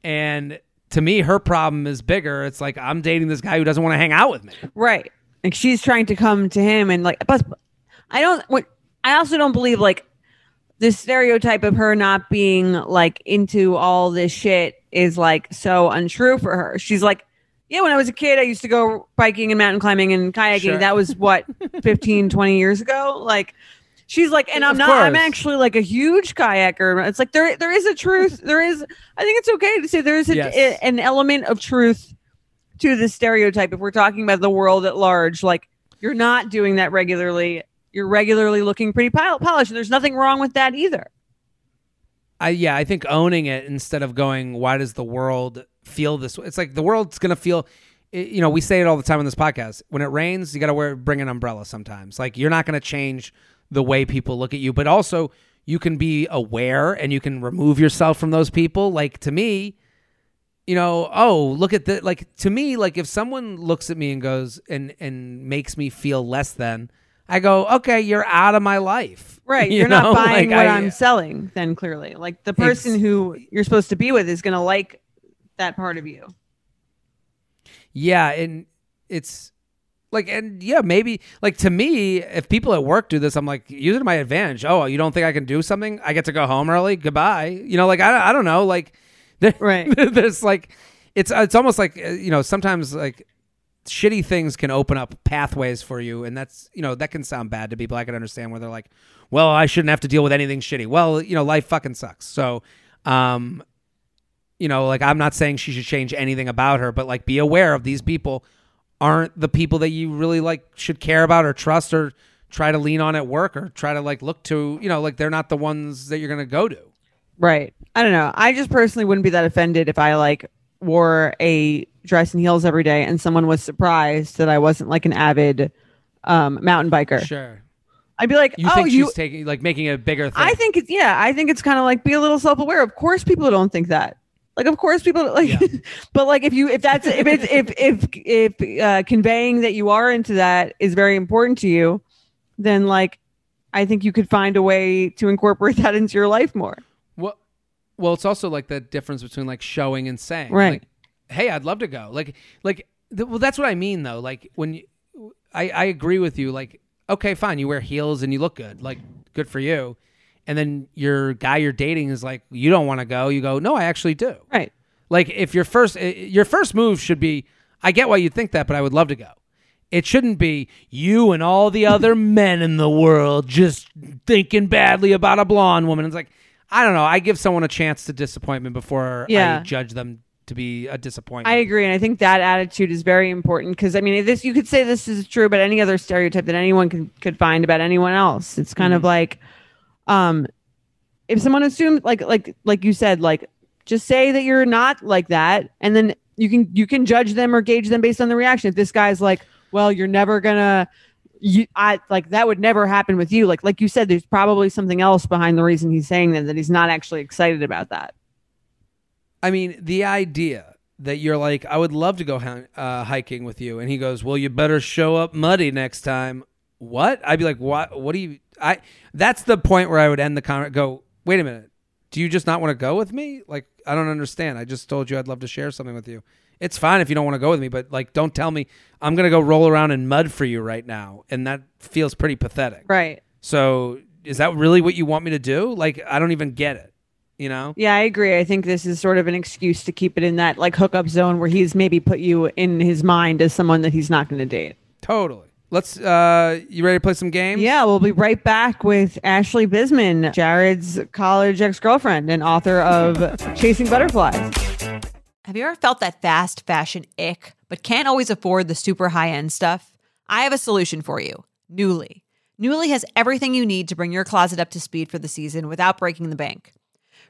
Speaker 2: And to me, her problem is bigger. It's like I'm dating this guy who doesn't want to hang out with me.
Speaker 1: Right. Like she's trying to come to him and like but I don't what I also don't believe like this stereotype of her not being like into all this shit is like so untrue for her. She's like, yeah, when I was a kid, I used to go biking and mountain climbing and kayaking.
Speaker 2: Sure.
Speaker 1: That was what [laughs] 15, 20 years ago. Like she's like, and I'm
Speaker 2: Of
Speaker 1: not, I'm actually like a huge kayaker. It's like there there is a truth. There is I think it's okay to say there is a,
Speaker 2: Yes.
Speaker 1: an element of truth to the stereotype if we're talking about the world at large like you're not doing that regularly you're regularly looking pretty pol- polished and there's nothing wrong with that either
Speaker 2: I yeah, I think owning it instead of going, why does the world feel this way? It's like the world's gonna feel. You know, we say it all the time on this podcast. When it rains, you got to wear bring an umbrella. Sometimes, like you're not gonna change the way people look at you, but also you can be aware and you can remove yourself from those people. Like to me, you know, oh, look at the like to me, like if someone looks at me and goes and and makes me feel less than, I go, okay, you're out of my life. [laughs]
Speaker 1: Right.
Speaker 2: You
Speaker 1: You're
Speaker 2: know?
Speaker 1: not [laughs] buying
Speaker 2: Like,
Speaker 1: what
Speaker 2: I-
Speaker 1: am selling, then clearly. Like the person who you're supposed to be with is going to like that part of you.
Speaker 2: Yeah, and it's like, and yeah, maybe like to me, if people at work do this, I'm like, use it to my advantage. Oh, you don't think I can do something? I get to go home early. Goodbye. You know, like I, I don't know, like [laughs]
Speaker 1: Right.
Speaker 2: there's like, it's it's almost like uh, you know, sometimes like shitty things can open up pathways for you, and that's you know that can sound bad to people. I can understand where they're like, well, I shouldn't have to deal with anything shitty. Well, you know, life fucking sucks. So, um, you know, like I'm not saying she should change anything about her, but like be aware of these people aren't the people that you really like should care about or trust or try to lean on at work or try to like look to, you know, like they're not the ones that you're to go to.
Speaker 1: Right. I don't know. I just personally wouldn't be that offended if I like wore a dress and heels every day and someone was surprised that I wasn't like an avid um, mountain biker.
Speaker 2: Sure.
Speaker 1: I'd be like,
Speaker 2: You
Speaker 1: oh,
Speaker 2: think
Speaker 1: you.
Speaker 2: she's taking like making a bigger thing?
Speaker 1: I think it's yeah. I think it's kind of like be a little self aware. Of course, people don't think that. Like, of course, people like.
Speaker 2: Yeah. [laughs]
Speaker 1: but like, if you if that's if it's if if if uh, conveying that you are into that is very important to you, then like, I think you could find a way to incorporate [laughs] that into your life more.
Speaker 2: Well, well, it's also like the difference between like showing and saying.
Speaker 1: Right.
Speaker 2: Like, hey, I'd love to go. Like, like, th- well, that's what I mean though. Like when you, I, I agree with you. Like, okay, fine, you wear heels and you look good. Like, good for you. And then your guy you're dating is like, you don't want to go. You go, no, I actually do.
Speaker 1: Right.
Speaker 2: Like, if your first, eh, your first move should be, I get why you think that, but I would love to go. It shouldn't be you and all the other [laughs] men in the world just thinking badly about a blonde woman. It's like, I don't know. I give someone a chance to disappointment before I judge them to be a disappointment.
Speaker 1: I agree, and I think that attitude is very important because I mean, this you could say this is true about any other stereotype that anyone could could find about anyone else. It's kind of like, um, if someone assumes like like like you said, like just say that you're not like that, and then you can you can judge them or gauge them based on the reaction. If this guy's like, well, you're never gonna. You, I like that would never happen with you. Like, like you said, there's probably something else behind the reason he's saying that. That he's not actually excited about that.
Speaker 2: I mean, the idea that you're like, I would love to go uh, hiking with you, and he goes, "Well, you better show up muddy next time." What? I'd be like, "What? What do you?" I. That's the point where I would end the comment. Go, wait a minute. Do you just not want to go with me? Like, I don't understand. I just told you I'd love to share something with you. It's fine if you don't want to go with me, but like, don't tell me I'm gonna go roll around in mud for you right now, and that feels pretty pathetic.
Speaker 1: Right.
Speaker 2: So, is that really what you want me to do? Like, I don't even get it. You know?
Speaker 1: Yeah, I agree. I think this is sort of an excuse to keep it in that like hookup zone where he's maybe put you in his mind as someone that he's not going to date.
Speaker 2: Totally. Let's. uh You ready to play some games?
Speaker 1: Yeah, we'll be right back with Ashley Bisman, Jared's college ex girlfriend and author of Chasing Butterflies.
Speaker 4: Have you ever felt that fast fashion ick, but can't always afford the super high end stuff? I have a solution for you Nuuly. Nuuly has everything you need to bring your closet up to speed for the season without breaking the bank.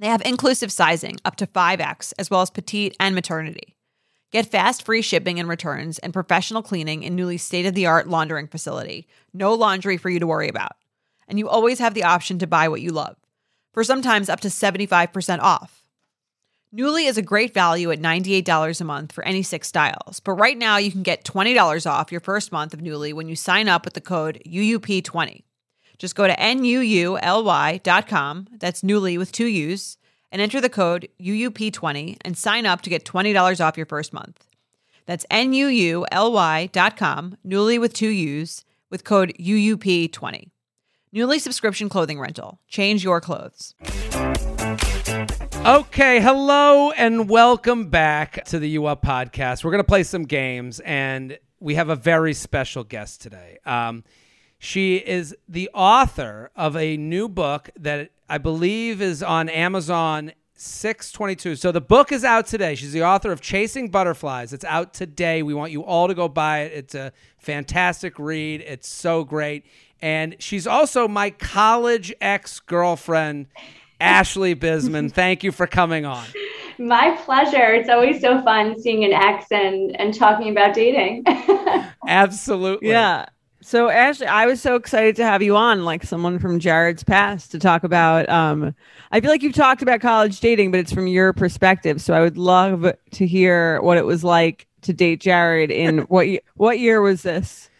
Speaker 4: They have inclusive sizing up to 5X, as well as petite and maternity. Get fast free shipping and returns and professional cleaning in Nuuly state of the art laundering facility. No laundry for you to worry about. And you always have the option to buy what you love, for sometimes up to 75% off. Nuuly is a great value at $98 a month for any six styles, but right now you can get $20 off your first month of Nuuly when you sign up with the code UUP20. Just go to NUULY.com, that's Nuuly with two U's, and enter the code UUP20 and sign up to get $20 off your first month. That's NUULY.com, Nuuly with two U's, with code UUP20. Nuuly subscription clothing rental. Change your clothes.
Speaker 2: Okay, hello and welcome back to the U Up podcast. We're gonna play some games, and we have a very special guest today. Um, she is the author of a new book that I believe is on Amazon 622. So the book is out today. She's the author of Chasing Butterflies. It's out today. We want you all to go buy it. It's a fantastic read. It's so great. And she's also my college ex girlfriend, Ashley Bisman. [laughs] Thank you for coming on.
Speaker 6: My pleasure. It's always so fun seeing an ex and, and talking about dating. [laughs]
Speaker 2: Absolutely.
Speaker 1: Yeah. So Ashley, I was so excited to have you on, like someone from Jared's past, to talk about. Um, I feel like you've talked about college dating, but it's from your perspective. So I would love to hear what it was like to date Jared. In [laughs] what y- what year was this?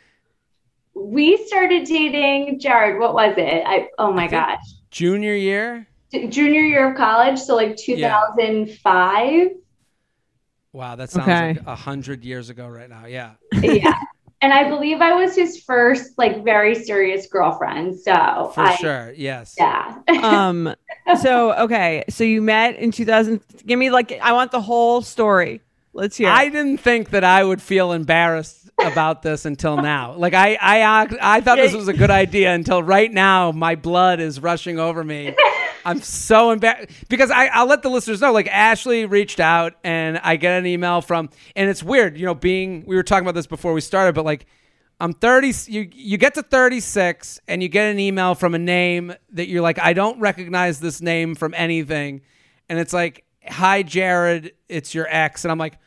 Speaker 6: we started dating, Jared, what was it? I oh my
Speaker 2: I
Speaker 6: gosh.
Speaker 2: Junior year?
Speaker 6: J- Junior year of college, so like 2005.
Speaker 2: Wow, that sounds
Speaker 1: Okay.
Speaker 2: like a hundred years ago right now. Yeah.
Speaker 6: yeah. And I believe I was his first like very serious girlfriend. So
Speaker 2: For
Speaker 6: I,
Speaker 2: sure. Yes.
Speaker 6: Yeah. [laughs]
Speaker 1: Um, so okay, so you met in 2000. Give me like I want the whole story. Let's hear. it.
Speaker 2: I didn't think that I would feel embarrassed about this until now. [laughs] Like I, I, I thought this was a good idea until right now. My blood is rushing over me. [laughs] I'm so embarrassed because I, I'll let the listeners know. Like Ashley reached out and I get an email from, and it's weird, you know, being we were talking about this before we started, but like I'm 30. You you get to 36 and you get an email from a name that you're like, I don't recognize this name from anything, and it's like, Hi Jared, it's your ex, and I'm like,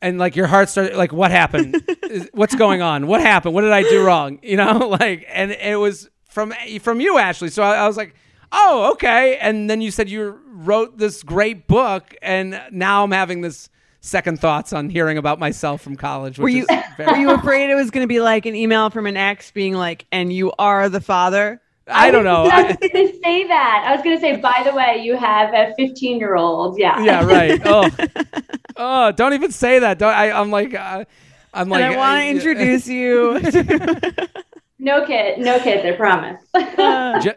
Speaker 2: and like your heart started like, what happened? [laughs] What's going on? What happened? What did I do wrong? [laughs] You know, like, and it was from from you, Ashley. So I, I was like. Oh, okay. And then you said you wrote this great book, and now I'm having this second thoughts on hearing about myself from college. Which
Speaker 1: were you
Speaker 2: is very-
Speaker 1: were you [laughs] afraid it was going to be like an email from an ex being like, "And you are the father"?
Speaker 2: I don't know.
Speaker 6: I was going to say that. I was going to say, by the way, you have a 15 year old. Yeah.
Speaker 2: yeah, right. [laughs] Oh, oh, don't even say that. Don't. I, I'm like, uh, I'm like.
Speaker 1: and I want
Speaker 2: uh,
Speaker 1: to introduce you. [laughs] to-
Speaker 6: No kid. No kids, I promise.
Speaker 1: uh,
Speaker 2: ju-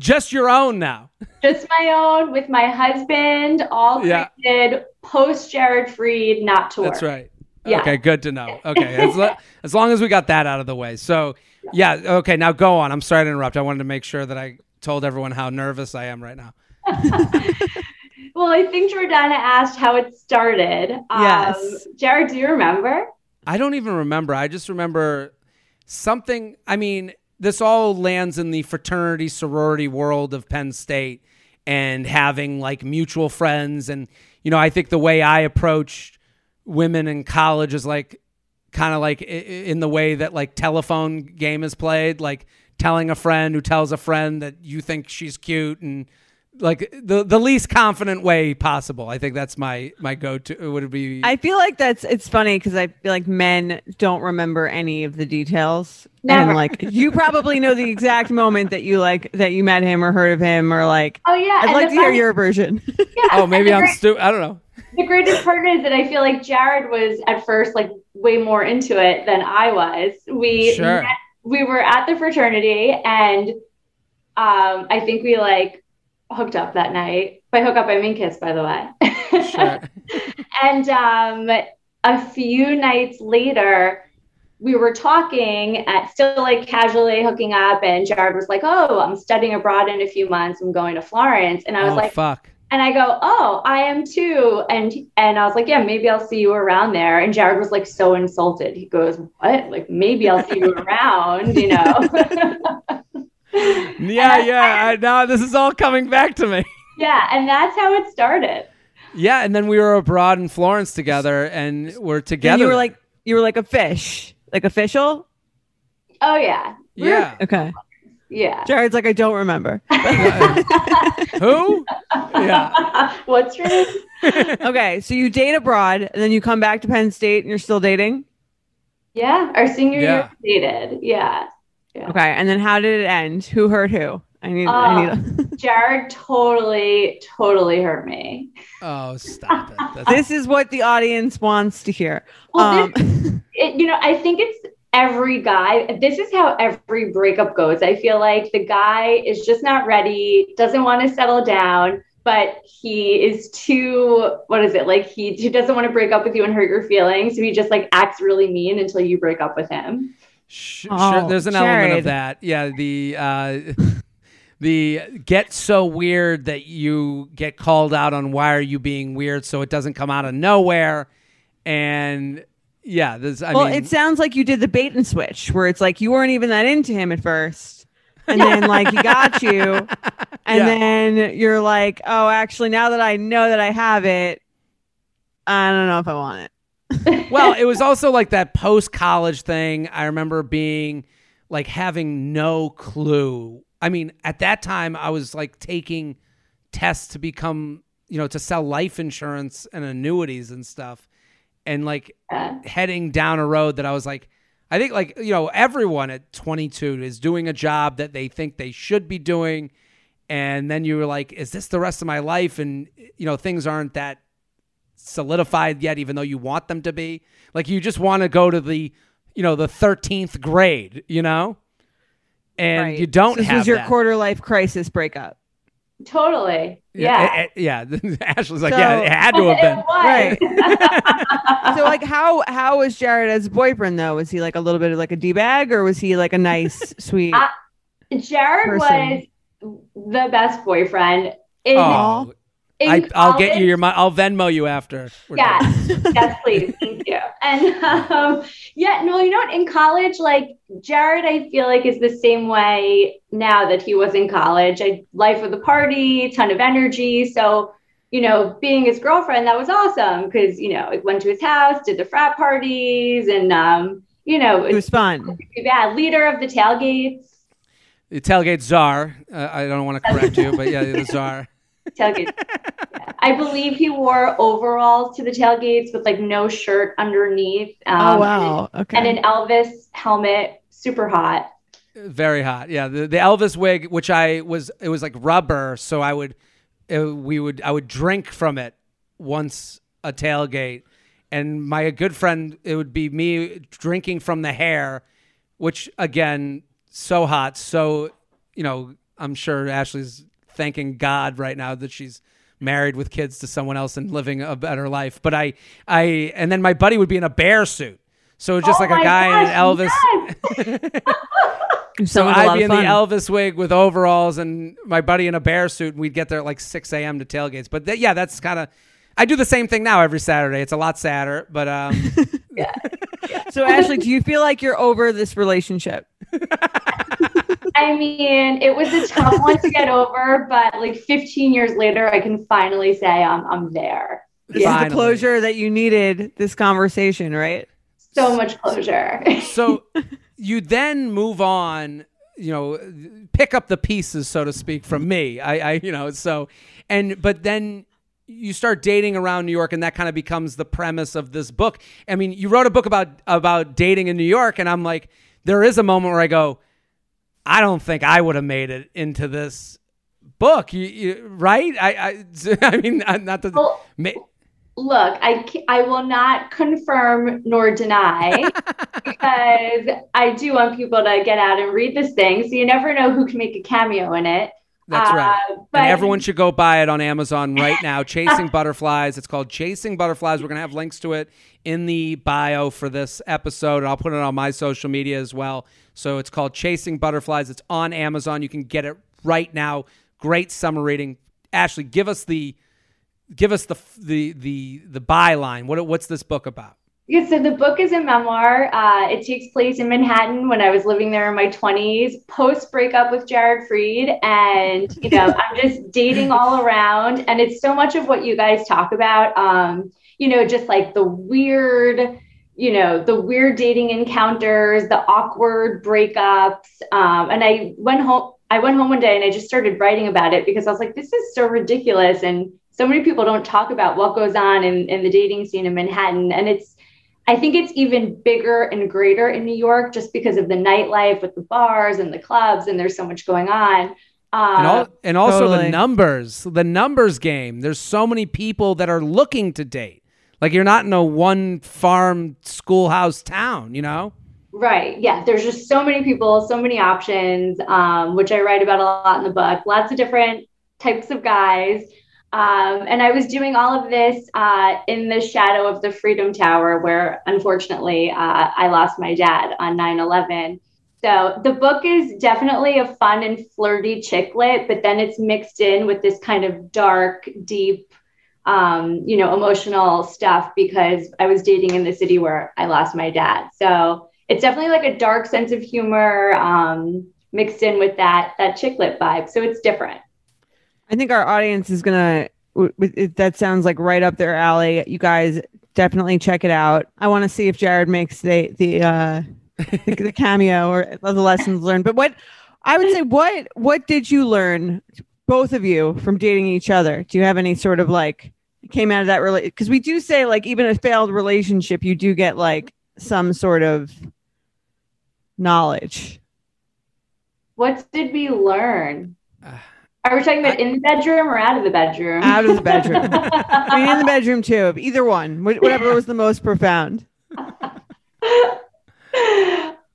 Speaker 2: just your own now.
Speaker 6: Just my own with my husband, all
Speaker 2: Yeah.
Speaker 6: created post Jared Freid, not to
Speaker 2: That's
Speaker 6: work.
Speaker 2: right.
Speaker 6: Yeah.
Speaker 2: Okay, good to know. Okay, as, lo- [laughs] as long as we got that out of the way. So, yeah. Okay, now go on. I'm sorry to interrupt. I wanted to make sure that I told everyone how nervous I am right now. [laughs]
Speaker 6: Well, I think Jordana asked how it started.
Speaker 1: Yes.
Speaker 6: Um, Jared, do you remember?
Speaker 2: I don't even remember. I just remember something. I mean, this all lands in the fraternity sorority world of Penn State and having like mutual friends. And, you know, I think the way I approach women in college is like kind of like in the way that like telephone game is played, like telling a friend who tells a friend that you think she's cute and like the the least confident way possible. I think that's my my go to would it be
Speaker 1: I feel like that's it's funny because I feel like men don't remember any of the details.
Speaker 6: Never.
Speaker 1: And like you probably know the exact moment that you like that you met him or heard of him or like
Speaker 6: Oh, yeah.
Speaker 1: I'd
Speaker 6: and
Speaker 1: like
Speaker 6: the
Speaker 1: to hear your version.
Speaker 6: yeah,
Speaker 2: Oh, maybe I'm
Speaker 6: great-
Speaker 2: stupid. I don't know.
Speaker 6: the greatest part is that I feel like Jared was at first like way more into it than I was. We
Speaker 2: Sure.
Speaker 6: met- we were at the fraternity and um, I think we like hooked up that night. By hook up, I mean kiss, by the way.
Speaker 2: Sure. [laughs]
Speaker 6: and um, a few nights later, we were talking at still like casually hooking up, and Jared was like, "Oh, I'm studying abroad in a few months. I'm going to Florence," and I was
Speaker 2: oh
Speaker 6: like,
Speaker 2: fuck.
Speaker 6: and I go, "Oh, I am too." And and I was like, "Yeah, maybe I'll see you around there." And Jared was like so insulted. He goes, "What? Like maybe I'll see you [laughs] around?" You know? [laughs]
Speaker 2: Yeah, yeah. I, now this is all coming back to me. [laughs]
Speaker 6: yeah, and that's how it started.
Speaker 2: Yeah, and then we were abroad in Florence together, and we're together.
Speaker 1: and you were like you were like a fish. Like official?
Speaker 6: Oh yeah,
Speaker 2: yeah.
Speaker 1: Okay.
Speaker 6: yeah.
Speaker 1: Jared's like, I don't remember. [laughs]
Speaker 2: Who? Yeah. [laughs]
Speaker 6: What's your name?
Speaker 1: okay, so you date abroad and then you come back to Penn State and you're still dating?
Speaker 6: Yeah, our senior
Speaker 2: Yeah.
Speaker 6: year dated. Yeah.
Speaker 1: Okay, and then how did it end? Who hurt who? I need I need a- [laughs]
Speaker 6: Jared totally, totally hurt me.
Speaker 2: Oh, stop it. [laughs] That's,
Speaker 1: This is what the audience wants to hear.
Speaker 6: Well,
Speaker 1: Um, [laughs]
Speaker 6: It, you know, I think it's every guy. This is how every breakup goes. I feel like the guy is just not ready, doesn't want to settle down, but he is too, what is it? Like he, he doesn't want to break up with you and hurt your feelings. So he just like acts really mean until you break up with him.
Speaker 2: Sh-
Speaker 1: Oh,
Speaker 2: sure, there's an element of that. Yeah, the uh, [laughs] the get so weird that you get called out on why are you being weird so it doesn't come out of nowhere and yeah this I
Speaker 1: well,
Speaker 2: mean
Speaker 1: it sounds like you did the bait and switch, where it's like you weren't even that into him at first, and then like he got you, [laughs] and
Speaker 2: Yeah.
Speaker 1: then you're like, oh, actually, now that I know that I have it, I don't know if I want it. [laughs]
Speaker 2: well, it was also like that post college thing. I remember being like having no clue. I mean, at that time, I was like taking tests to become, you know, to sell life insurance and annuities and stuff, and like
Speaker 6: Yeah.
Speaker 2: heading down a road that I was like, I think like, you know, everyone at 22 is doing a job that they think they should be doing. And then you were like, is this the rest of my life? And, you know, things aren't that solidified yet, even though you want them to be. Like you just want to go to the, you know, the 13th grade, you know? And
Speaker 1: Right.
Speaker 2: you don't
Speaker 1: This
Speaker 2: have
Speaker 1: was your
Speaker 2: that.
Speaker 1: quarter life crisis breakup.
Speaker 6: Totally.
Speaker 2: Yeah.
Speaker 6: Yeah.
Speaker 2: eh, eh, yeah. [laughs] Ashley's like,
Speaker 1: So-
Speaker 2: yeah, it had to have been.
Speaker 6: Right. [laughs]
Speaker 1: so like how how was Jared as a boyfriend though? Was he like a little bit of like a D bag or was he like a nice, [laughs] sweet
Speaker 6: I- Jared
Speaker 1: person.
Speaker 6: was the best boyfriend. In,
Speaker 2: Oh,
Speaker 6: in
Speaker 2: I, I'll get you your mon- I'll Venmo you after. we're
Speaker 6: Yeah. yes, please. Thank you. And um, yeah, no, you know what? In college, like Jared, I feel like is the same way now that he was in college. I life of the party, ton of energy. So, you know, being his girlfriend, that was awesome because you know, I went to his house, did the frat parties, and um, you know,
Speaker 1: it was fun.
Speaker 6: yeah, leader of the tailgates.
Speaker 2: The tailgate czar. Uh, I don't want to correct you, but yeah, the czar.
Speaker 6: Tailgate. I believe he wore overalls to the tailgates with like no shirt underneath. Um,
Speaker 1: oh wow. Okay.
Speaker 6: And an Elvis helmet, super hot.
Speaker 2: Very hot. Yeah, the, the Elvis wig, which I was, it was like rubber, so I would, it, we would, I would drink from it once a tailgate, and my good friend, it would be me drinking from the hair, which again, so hot. So, you know, I'm sure Ashley's thanking God right now that she's married with kids to someone else and living a better life. But I, I, and then my buddy would be in a bear suit. So it was just
Speaker 6: Oh
Speaker 2: like a
Speaker 6: my
Speaker 2: guy in
Speaker 6: gosh,
Speaker 2: an Elvis.
Speaker 6: yes! [laughs] [laughs]
Speaker 2: So
Speaker 1: sounds like a
Speaker 2: I'd be
Speaker 1: of
Speaker 2: in the. Elvis wig with overalls and my buddy in a bear suit, and we'd get there at like 6 a.m. to tailgates. But th- yeah, that's kind of. I do the same thing now every Saturday. It's a lot sadder, but um, [laughs] Yeah.
Speaker 1: So Ashley, do you feel like you're over this relationship?
Speaker 6: I mean, it was a tough one to get over, but like 15 years later, I can finally say I'm I'm there.
Speaker 1: This is the closure that you needed this conversation, right?
Speaker 6: So much closure.
Speaker 2: so [laughs] you then move on. You know, pick up the pieces, so to speak, from me. I, I, you know, so and but then you start dating around New York, and that kind of becomes the premise of this book. I mean, you wrote a book about about dating in New York, and I'm like, there is a moment where I go, I don't think I would have made it into this book, you, you, right? I, I, [laughs] I mean, not the.
Speaker 6: Well,
Speaker 2: ma-
Speaker 6: Look, I, I will not confirm nor deny [laughs] because I do want people to get out and read this thing. So you never know who can make a cameo in it.
Speaker 2: That's right.
Speaker 6: Uh, but
Speaker 2: and everyone should go buy it on Amazon right now. [laughs] Chasing Butterflies. It's called Chasing Butterflies. We're going to have links to it in the bio for this episode. And I'll put it on my social media as well. So it's called Chasing Butterflies. It's on Amazon. You can get it right now. Great summer reading. Ashley, give us the give us the the the the byline. What what's this book about?
Speaker 6: Yeah, so the book is a memoir. Uh, it takes place in Manhattan when I was living there in my 20s, post breakup with Jared Freid. And, you know, I'm just [laughs] dating all around. And it's so much of what you guys talk about, um, you know, just like the weird, you know, the weird dating encounters, the awkward breakups. Um, and I went home. I went home one day and I just started writing about it because I was like, this is so ridiculous. And so many people don't talk about what goes on in, in the dating scene in Manhattan. And it's, I think it's even bigger and greater in New York just because of the nightlife with the bars and the clubs, and there's so much going on. Uh,
Speaker 2: And, all, and also the numbers, the numbers game. There's so many people that are looking to date. Like you're not in a one farm schoolhouse town, you know?
Speaker 6: Right. Yeah. There's just so many people, so many options, um, which I write about a lot in the book. Lots of different types of guys. Um, and I was doing all of this uh, in the shadow of the Freedom Tower, where unfortunately uh, I lost my dad on 9 11. So the book is definitely a fun and flirty chick lit, but then it's mixed in with this kind of dark, deep, um, you know, emotional stuff because I was dating in the city where I lost my dad. So it's definitely like a dark sense of humor um, mixed in with that that chick lit vibe. So it's different.
Speaker 1: I think our audience is gonna. w- w- That sounds like right up their alley. You guys definitely check it out. I want to see if Jared makes the the uh, the, the cameo or the lessons learned. But what I would say, what what did you learn, both of you, from dating each other? Do you have any sort of like came out of that really? Because we do say like even a failed relationship, you do get like some sort of knowledge.
Speaker 6: What did we learn? Are we talking about in the bedroom or out of the bedroom?
Speaker 1: Out of the bedroom. [laughs] I mean, in the bedroom too. Either one, whatever was the most profound. [laughs]
Speaker 6: um,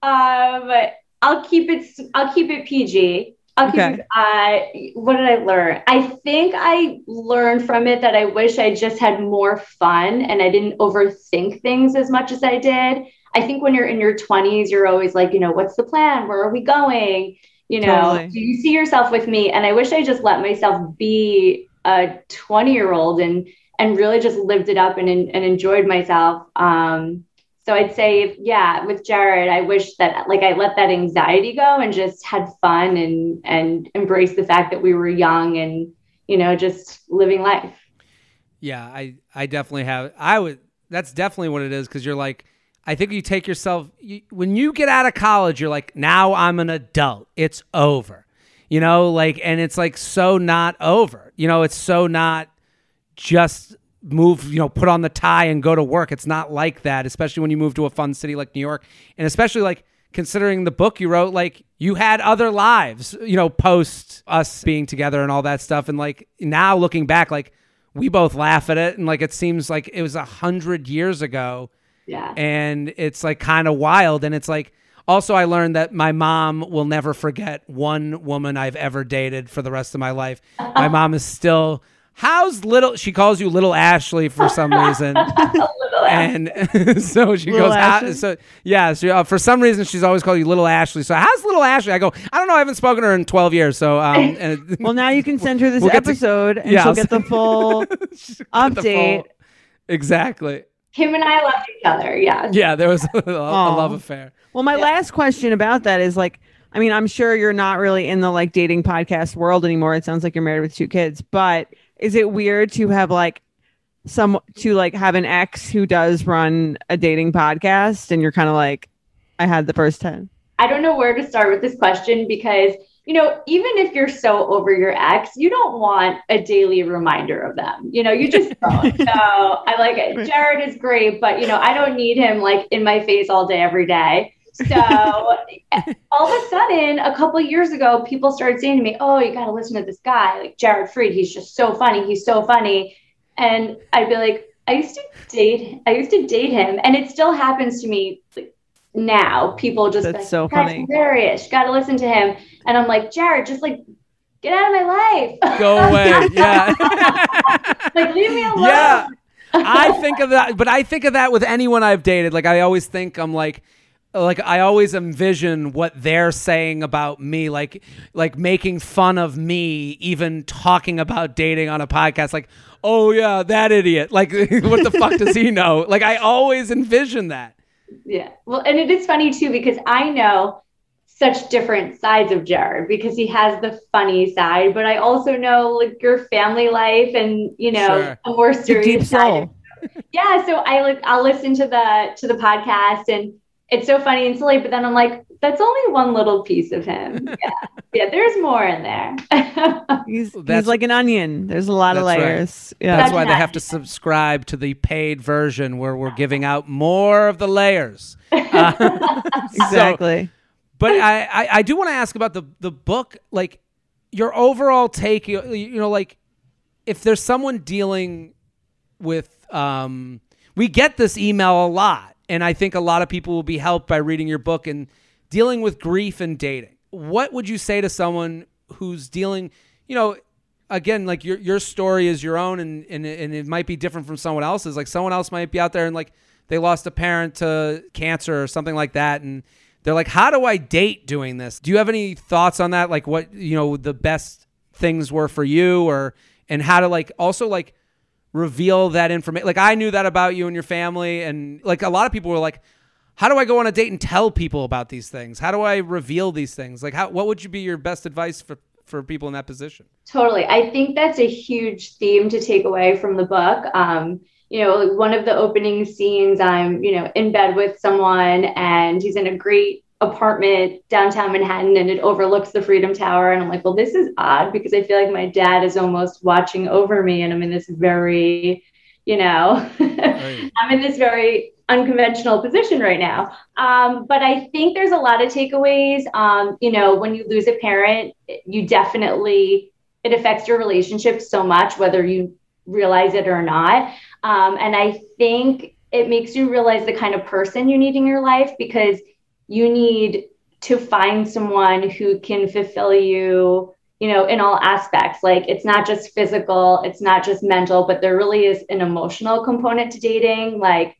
Speaker 6: but I'll keep it. I'll keep it PG.
Speaker 1: Okay.
Speaker 6: Uh, what did I learn? I think I learned from it that I wish I just had more fun and I didn't overthink things as much as I did. I think when you're in your 20s, you're always like, you know, what's the plan? Where are we going? You know,
Speaker 1: Totally.
Speaker 6: do you see yourself with me? And I wish I just let myself be a 20 year old and and really just lived it up and and enjoyed myself. Um, so I'd say, yeah, with Jared, I wish that like I let that anxiety go and just had fun and and embrace the fact that we were young and you know just living life.
Speaker 2: Yeah, I I definitely have. I would. That's definitely what it is because you're like. I think you take yourself you, when you get out of college. You're like, now I'm an adult. It's over. You know, like, and it's like so not over. You know, it's so not just move. You know, put on the tie and go to work. It's not like that. Especially when you move to a fun city like New York, and especially like considering the book you wrote, like you had other lives. You know, post us being together and all that stuff, and like now looking back, like we both laugh at it and like it seems like it was a hundred years ago
Speaker 6: Yeah.
Speaker 2: and it's like kind of wild and it's like also i learned that my mom will never forget one woman i've ever dated for the rest of my life my [laughs] mom is still how's little she calls you little ashley for some [laughs] reason and [laughs] so she
Speaker 1: Little
Speaker 2: goes "How-" so yeah so uh, for some reason she's always called you little ashley so how's little ashley i go i don't know i haven't spoken to her in 12 years so um [laughs] and
Speaker 1: Well, now you can send her this
Speaker 2: We'll get to-
Speaker 1: episode, and
Speaker 2: Yeah,
Speaker 1: she'll
Speaker 2: I'll
Speaker 1: get the full
Speaker 2: Get the full-
Speaker 1: update.
Speaker 2: exactly
Speaker 6: Him and I loved each other. Yeah.
Speaker 2: yeah there was a, a
Speaker 1: Aw.
Speaker 2: love affair
Speaker 1: Well, my last question about that is like, I mean, I'm sure you're not really in the like dating podcast world anymore. It sounds like you're married with two kids, but is it weird to have like some to like have an ex who does run a dating podcast and you're kind of like, I had the first 10.
Speaker 6: I don't know where to start with this question because, you know, even if you're so over your ex, you don't want a daily reminder of them. You know, you just don't. [laughs] so I like it. Jared is great, but, you know, I don't need him like in my face all day, every day. So all of a sudden, a couple of years ago, people started saying to me, Oh, you got to listen to this guy, like Jared Freid. He's just so funny. He's so funny. And I'd be like, I used to date, I used to date him. And it still happens to me like, now. People just
Speaker 1: That's
Speaker 6: like,
Speaker 1: so
Speaker 6: "That's
Speaker 1: funny."
Speaker 6: hilarious. Got to listen to him. And I'm like, Jared, just like get out of my life.
Speaker 2: go [laughs] away yeah [laughs]
Speaker 6: like leave me alone.
Speaker 2: Yeah. I think of that, but I think of that with anyone I've dated. Like I always think I'm like like I always envision what they're saying about me, like like making fun of me, even talking about dating on a podcast. Like, oh yeah, that idiot. Like, [laughs] what the fuck does he know? Like, I always envision that.
Speaker 6: Yeah. Well, and it is funny too because I know such different sides of Jared because he has the funny side, but I also know like your family life and you know
Speaker 2: Sure.
Speaker 6: a more serious
Speaker 1: deep
Speaker 6: side. Yeah. So I like I'll listen to the to the podcast and it's so funny and silly, but then I'm like, that's only one little piece of him. [laughs] Yeah. yeah. There's more in there. [laughs]
Speaker 1: He's,
Speaker 2: That's-
Speaker 1: he's like an onion. There's a lot of
Speaker 2: That's right.
Speaker 1: layers. Yeah.
Speaker 2: That's
Speaker 6: That's
Speaker 2: why they have to subscribe to the paid version where we're giving out more of the layers. [laughs] Uh, so-
Speaker 1: exactly.
Speaker 2: but I, I, I do want to ask about the the book, like your overall take. You, you know, like if there's someone dealing with, um, we get this email a lot, and I think a lot of people will be helped by reading your book and dealing with grief and dating. What would you say to someone who's dealing, you know? Again, like your your story is your own, and, and and it might be different from someone else's. Like someone else might be out there and like they lost a parent to cancer or something like that, and they're like, how do I date doing this? Do you have any thoughts on that? Like what, you know, the best things were for you or, and how to like also like reveal that information. Like I knew that about you and your family. And like a lot of people were like, how do I go on a date and tell people about these things? How do I reveal these things? Like how, what would you be your best advice for, for people in that position?
Speaker 6: Totally. I think that's a huge theme to take away from the book. Um, you know, one of the opening scenes, I'm, you know, in bed with someone and he's in a great apartment downtown Manhattan and it overlooks the Freedom Tower. And I'm like, well, this is odd because I feel like my dad is almost watching over me and I'm in this very, you know, right. [laughs] I'm in this very unconventional position right now. Um, but I think there's a lot of takeaways. Um, you know, when you lose a parent, you definitely, it affects your relationship so much, whether you realize it or not. Um, and I think it makes you realize the kind of person you need in your life because you need to find someone who can fulfill you you know in all aspects. Like it's not just physical it's not just mental but there really is an emotional component to dating. Like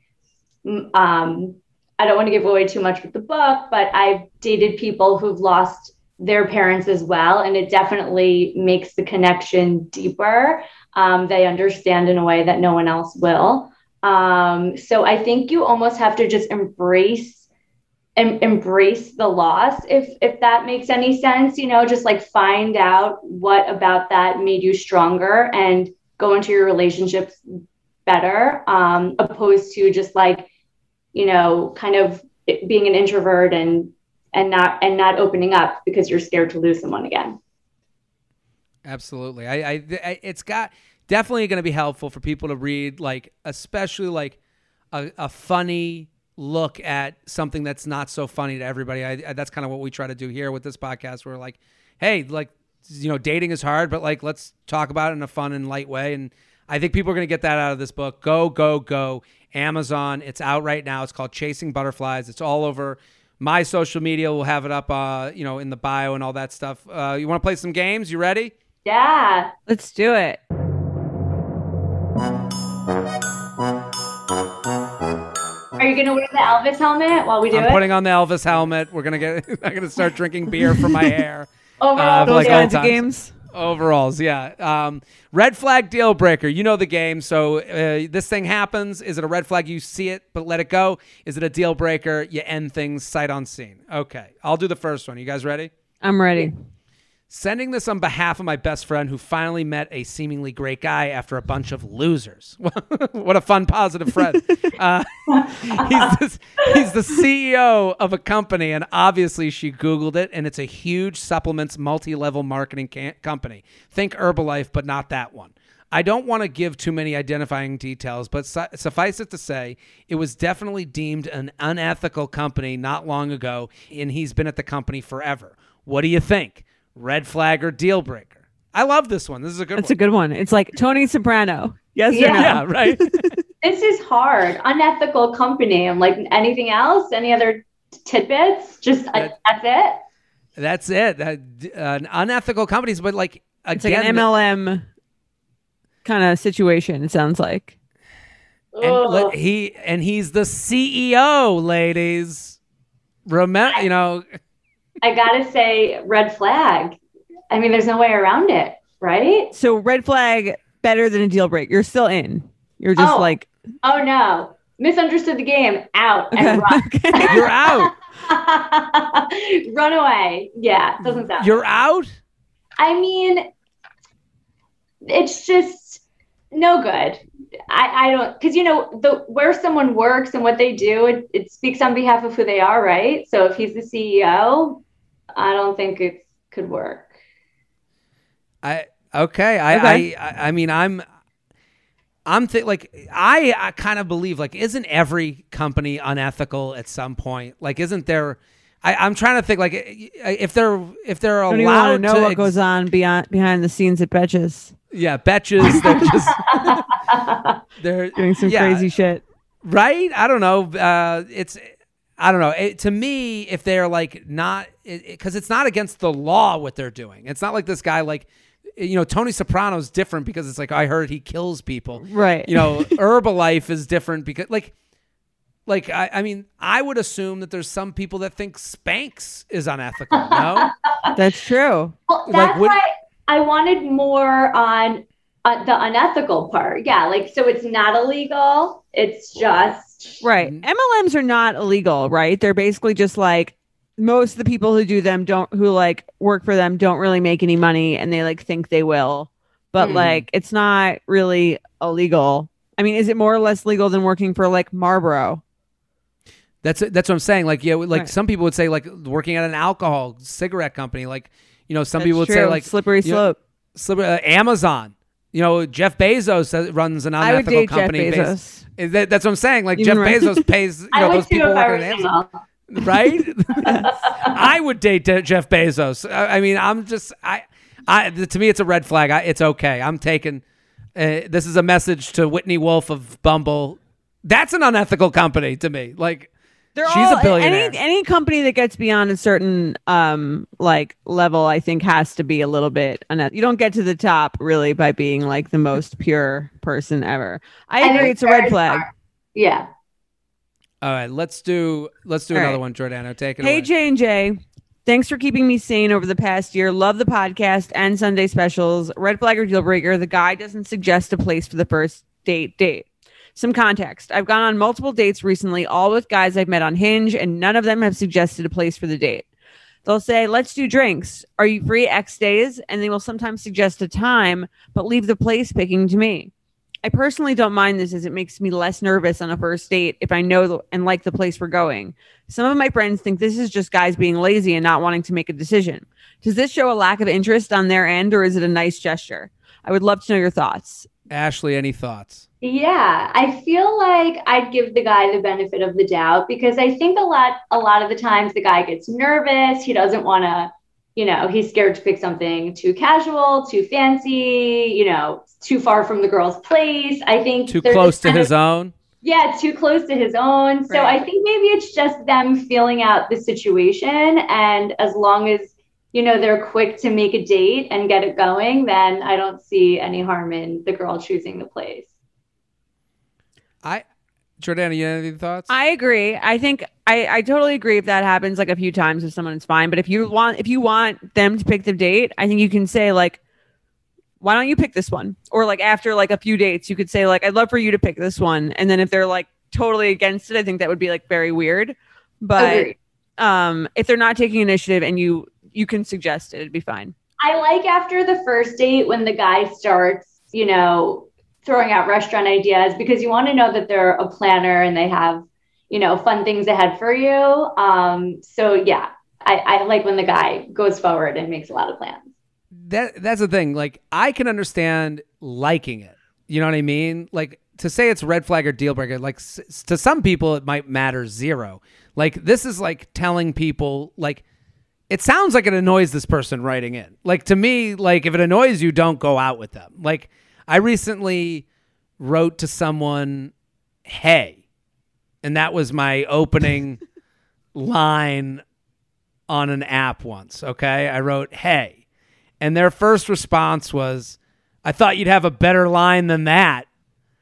Speaker 6: um i don't want to give away too much with the book but i've dated people who've lost their parents as well and it definitely makes the connection deeper um, they understand in a way that no one else will. Um, so i think you almost have to just embrace em- embrace the loss if if that makes any sense you know just like find out what about that made you stronger and go into your relationships better um opposed to just like you know kind of being an introvert and and not and not opening up because you're scared to lose someone again.
Speaker 2: Absolutely. I i, I it's got definitely going to be helpful for people to read like especially like a, a funny look at something that's not so funny to everybody. I, I, that's kind of what we try to do here with this podcast. We're like, hey, like, you know, dating is hard, but like, let's talk about it in a fun and light way. And I think people are going to get that out of this book. Go, go, go. Amazon. It's out right now. It's called Chasing Butterflies. It's all over my social media. We'll have it up, uh, you know, in the bio and all that stuff. Uh, you want to play some games? You ready?
Speaker 6: Yeah.
Speaker 1: Let's do it.
Speaker 6: Are you gonna wear the Elvis helmet while we do
Speaker 2: I'm
Speaker 6: it?
Speaker 2: putting on the Elvis helmet. We're gonna get. [laughs] I'm gonna start drinking beer from my [laughs] hair.
Speaker 6: Overalls,
Speaker 2: uh,
Speaker 1: like kinds of games.
Speaker 2: Overalls, yeah. Um, red flag deal breaker. You know the game. So uh, this thing happens. Is it a red flag? You see it, but let it go. Is it a deal breaker? You end things sight unseen. Okay, I'll do the first one. You guys ready?
Speaker 1: I'm ready.
Speaker 2: Sending this on behalf of my best friend who finally met a seemingly great guy after a bunch of losers. [laughs] what a fun, positive friend. [laughs] Uh, he's, [laughs] this, he's the CEO of a company, and obviously she Googled it, and it's a huge supplements multi level marketing can- company. Think Herbalife, but not that one. I don't want to give too many identifying details, but su- suffice it to say, it was definitely deemed an unethical company not long ago, and he's been at the company forever. What do you think? Red flag or deal breaker. I love this one. This is a good
Speaker 1: That's
Speaker 2: one.
Speaker 1: a good one. It's like Tony Soprano. Yes
Speaker 6: Yeah.
Speaker 1: or no?
Speaker 2: yeah, [laughs] right.
Speaker 6: this is hard. Unethical company. I'm like anything else? Any other tidbits? Just uh,
Speaker 2: That-
Speaker 6: that's it.
Speaker 2: That's it. That, uh, unethical companies, but like
Speaker 1: It's
Speaker 2: again,
Speaker 1: like an MLM kind of situation. It sounds like.
Speaker 2: and
Speaker 6: Ugh.
Speaker 2: let- he and he's the CEO, ladies. Remember, you know,
Speaker 6: I gotta say, red flag. I mean, there's no way around it, right?
Speaker 1: So red flag better than a deal break. You're still in. You're just
Speaker 6: Oh.
Speaker 1: like
Speaker 6: Oh no, misunderstood the game. Out and
Speaker 1: okay.
Speaker 6: run. [laughs]
Speaker 2: you're out. [laughs]
Speaker 6: run away. Yeah, doesn't sound.
Speaker 2: You're out.
Speaker 6: I mean, it's just no good. I, I don't because you know the where someone works and what they do it, it speaks on behalf of who they are, right? So if he's the CEO, I don't think it could work.
Speaker 2: I okay. I
Speaker 1: Okay.
Speaker 2: I, I I mean I'm I'm th- like I I kind of believe like isn't every company unethical at some point? Like isn't there? I, I'm trying to think like if they're if they're
Speaker 1: don't even want
Speaker 2: allowed
Speaker 1: to know
Speaker 2: to
Speaker 1: what
Speaker 2: ex-
Speaker 1: goes on beyond behind the scenes at Betches.
Speaker 2: yeah betches they're just [laughs] they're
Speaker 1: Doing some
Speaker 2: yeah,
Speaker 1: crazy shit.
Speaker 2: right i don't know uh it's i don't know it, to me if they're like not because it's not against the law what they're doing it's not like this guy like you know tony soprano's different because it's like i heard he kills people
Speaker 1: Right.
Speaker 2: you know [laughs] herbalife is different because like Like I, I mean, I would assume that there's some people that think Spanx is unethical. No, [laughs]
Speaker 1: That's true.
Speaker 6: Well,
Speaker 2: Like,
Speaker 6: that's
Speaker 2: would-
Speaker 6: why I wanted more on uh, the unethical part. Yeah, like so it's not illegal. It's just
Speaker 1: Right. MLMs are not illegal, right? They're basically just like most of the people who do them don't who like work for them don't really make any money and they like think they will. But
Speaker 6: Mhm.
Speaker 1: like it's not really illegal. I mean, is it more or less legal than working for like Marlboro?
Speaker 2: that's that's what I'm saying. Like yeah, like
Speaker 1: Right.
Speaker 2: some people would say like working at an alcohol cigarette company. Like you know, some
Speaker 1: That's
Speaker 2: people would say like
Speaker 1: slippery
Speaker 2: you know,
Speaker 1: slope.
Speaker 2: slip- uh, Amazon. You know, Jeff Bezos runs an
Speaker 1: I would
Speaker 2: unethical company. based- that, that's what I'm saying. Like
Speaker 1: Even
Speaker 2: Jeff
Speaker 1: right-
Speaker 2: Bezos pays [laughs] you know those people working at Amazon, right? [laughs] I would date Jeff Bezos. I, I mean, I'm just I, I to me it's a red flag. I, it's okay. I'm taking. Uh, this is a message to Whitney Wolfe of Bumble. That's an unethical company to me. Like
Speaker 1: They're
Speaker 2: She's
Speaker 1: all
Speaker 2: a billionaire.
Speaker 1: any any company that gets beyond a certain um like level, I think has to be a little bit unet- you don't get to the top really by being like the most pure person ever. I
Speaker 6: And
Speaker 1: agree, it's a red flag.
Speaker 6: smart. Yeah.
Speaker 2: All right, let's do let's do
Speaker 1: All
Speaker 2: another
Speaker 1: right.
Speaker 2: one, Jordana. Take it
Speaker 1: Hey
Speaker 2: away.
Speaker 1: J and J, thanks for keeping me sane over the past year. Love the podcast and Sunday specials. Red flag or deal breaker. The guy doesn't suggest a place for the first date. Date. Some context. I've gone on multiple dates recently, all with guys I've met on Hinge, and none of them have suggested a place for the date. They'll say, "Let's do drinks. Are you free X days?" And they will sometimes suggest a time, but leave the place picking to me. I personally don't mind this as it makes me less nervous on a first date if I know and like the place we're going. Some of my friends think this is just guys being lazy and not wanting to make a decision. Does this show a lack of interest on their end or is it a nice gesture? I would love to know your thoughts.
Speaker 2: Ashley, any thoughts?
Speaker 6: Yeah, I feel like I'd give the guy the benefit of the doubt because I think a lot a lot of the times the guy gets nervous, he doesn't want to, you know, he's scared to pick something too casual, too fancy, you know, too far from the girl's place. I think
Speaker 2: Too close to
Speaker 6: kind of-
Speaker 2: his own.
Speaker 6: yeah, too close to his own. So
Speaker 1: Right.
Speaker 6: I think maybe it's just them feeling out the situation. And as long as, you know, they're quick to make a date and get it going, then I don't see any harm in the girl choosing the place.
Speaker 2: I Jordana, you have any thoughts?
Speaker 1: I agree. I think I, I totally agree if that happens like a few times with someone it's fine. But if you want if you want them to pick the date, I think you can say like why don't you pick this one? Or like after like a few dates, you could say like I'd love for you to pick this one. And then if they're like totally against it, I think that would be like very weird. But
Speaker 6: Agreed.
Speaker 1: um if they're not taking initiative and you you can suggest it, it'd be fine.
Speaker 6: I like after the first date when the guy starts, you know, throwing out restaurant ideas because you want to know that they're a planner and they have, you know, fun things ahead for you. Um, so yeah, I, I like when the guy goes forward and makes a lot of plans.
Speaker 2: that that's the thing. Like I can understand liking it. You know what I mean? Like to say it's red flag or deal breaker. Like s- to some people, it might matter zero. Like this is like telling people like it sounds like it annoys this person writing in. Like to me, like if it annoys you, don't go out with them. Like I recently wrote to someone, "Hey," and that was my opening [laughs] line on an app once. Okay, I wrote, "Hey." And their first response was, I thought you'd have a better line than that.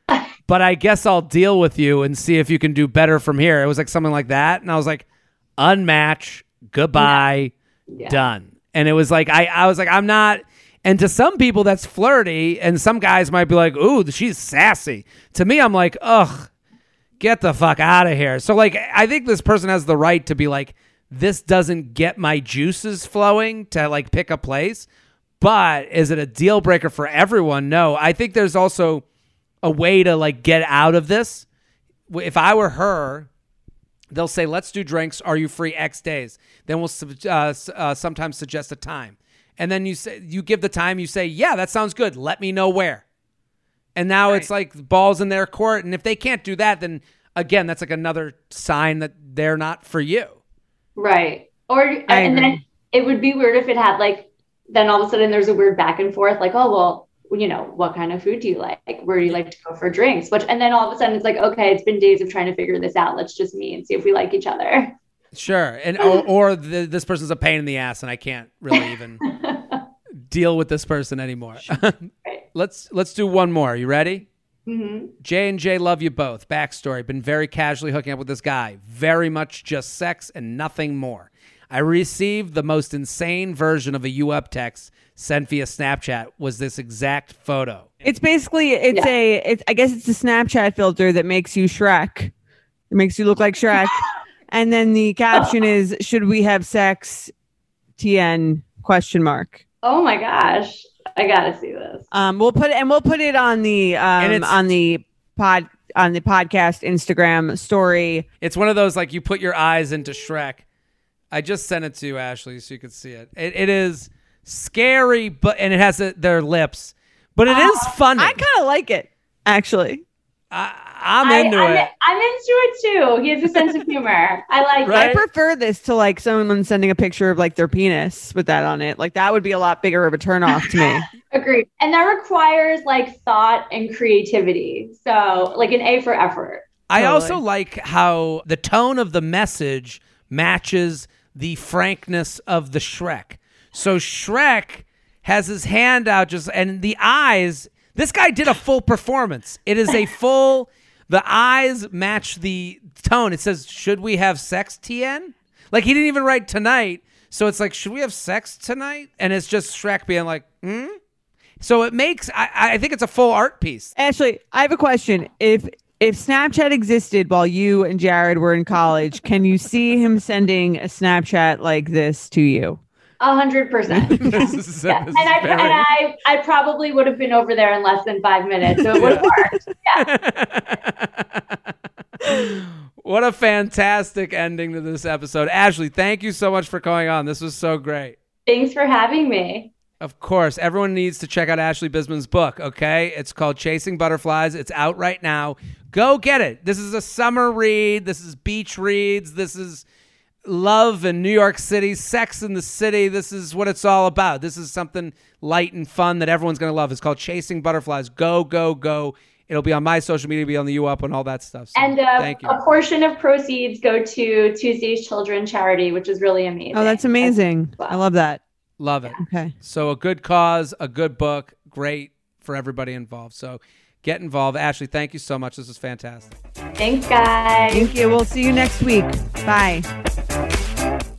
Speaker 2: [laughs] But I guess I'll deal with you and see if you can do better from here. It was like something like that. And I was like, unmatch, goodbye,
Speaker 6: Yeah.
Speaker 2: Done. And it was like, I, I was like, I'm not. And to some people, that's flirty. And some guys might be like, ooh, she's sassy. To me, I'm like, ugh, get the fuck out of here. So, like, I think this person has the right to be like, this doesn't get my juices flowing to like pick a place. But is it a deal breaker for everyone? No. I think there's also a way to like get out of this. If I were her, they'll say, "Let's do drinks. Are you free X days?" Then we'll uh, uh, sometimes suggest a time, and then you say you give the time. You say, "Yeah, that sounds good. Let me know where." And now it's like balls in their court. And if they can't do that, then again, that's like another sign that they're not for you.
Speaker 6: Right. Or and
Speaker 1: agree.
Speaker 6: then it would be weird if it had like then all of a sudden there's a weird back and forth like oh well you know what kind of food do you like where do you like to go for drinks which and then all of a sudden it's like okay it's been days of trying to figure this out let's just meet and see if we like each other
Speaker 2: Sure, and or, [laughs] or the, this person's a pain in the ass, and I can't really even [laughs] deal with this person anymore. [laughs] let's let's do one more. You ready?
Speaker 6: hmm
Speaker 2: J and J love you both. Backstory: Been very casually hooking up with this guy. Very much just sex and nothing more. I received the most insane version of a U up text sent via Snapchat. Was this exact photo?
Speaker 1: It's basically it's
Speaker 6: Yeah.
Speaker 1: a it's I guess it's a Snapchat filter that makes you Shrek. It makes you look like Shrek. [laughs] and then the caption is should we have sex? TN question mark.
Speaker 6: Oh my gosh. I gotta see this.
Speaker 1: Um we'll put it and we'll put it on the um on the pod on the podcast Instagram story.
Speaker 2: It's one of those like you put your eyes into Shrek. I just sent it to you, Ashley, so you could see it. It, it is scary, but and it has a, their lips, but it is oh, funny.
Speaker 1: I kind of like it actually.
Speaker 2: I, I'm
Speaker 6: I,
Speaker 2: into
Speaker 6: I'm,
Speaker 2: it.
Speaker 6: I'm into it too. He has a sense of humor. I like
Speaker 2: Right?
Speaker 1: I prefer this to like someone sending a picture of like their penis with that on it. Like that would be a lot bigger of a turnoff to me. [laughs]
Speaker 6: Agreed. And that requires like thought and creativity. So like an A for effort.
Speaker 2: I
Speaker 1: Totally.
Speaker 2: also like how the tone of the message matches the frankness of the Shrek. So Shrek has his hand out just and the eyes this guy did a full performance. It is a full the eyes match the tone. It says, Should we have sex, TN? Like he didn't even write tonight. So it's like, should we have sex tonight? And it's just Shrek being like, hmm? So it makes I, I think it's a full art piece.
Speaker 1: Ashley, I have a question. If if Snapchat existed while you and Jared were in college, can you see him sending a Snapchat like this to you?
Speaker 6: A hundred percent. [laughs]
Speaker 2: This is-
Speaker 6: Yeah.
Speaker 2: this
Speaker 6: And I and I I probably would have been over there in less than five minutes. So it would have worked. [laughs]
Speaker 2: what a fantastic ending to this episode. Ashley, thank you so much for coming on. This was so great.
Speaker 6: Thanks for having me.
Speaker 2: Of course, everyone needs to check out Ashley Bisman's book, okay? It's called Chasing Butterflies. It's out right now. Go get it. This is a summer read. This is beach reads. This is love in New York City, sex in the city. This is what it's all about. This is something light and fun that everyone's going to love. It's called Chasing Butterflies. Go, go, go. It'll be on my social media, be on the U Up and all that stuff. So,
Speaker 6: And uh,
Speaker 2: thank you.
Speaker 6: a portion of proceeds go to Tuesday's Children Charity, which is really amazing.
Speaker 1: Oh, that's amazing. I love that.
Speaker 2: Love it.
Speaker 1: Okay.
Speaker 2: So a good cause, a good book, great for everybody involved. So get involved. Ashley, thank you so much. This is fantastic.
Speaker 6: Thanks, guys.
Speaker 1: Thank you. We'll see you next week. Bye.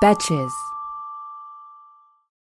Speaker 7: Betches.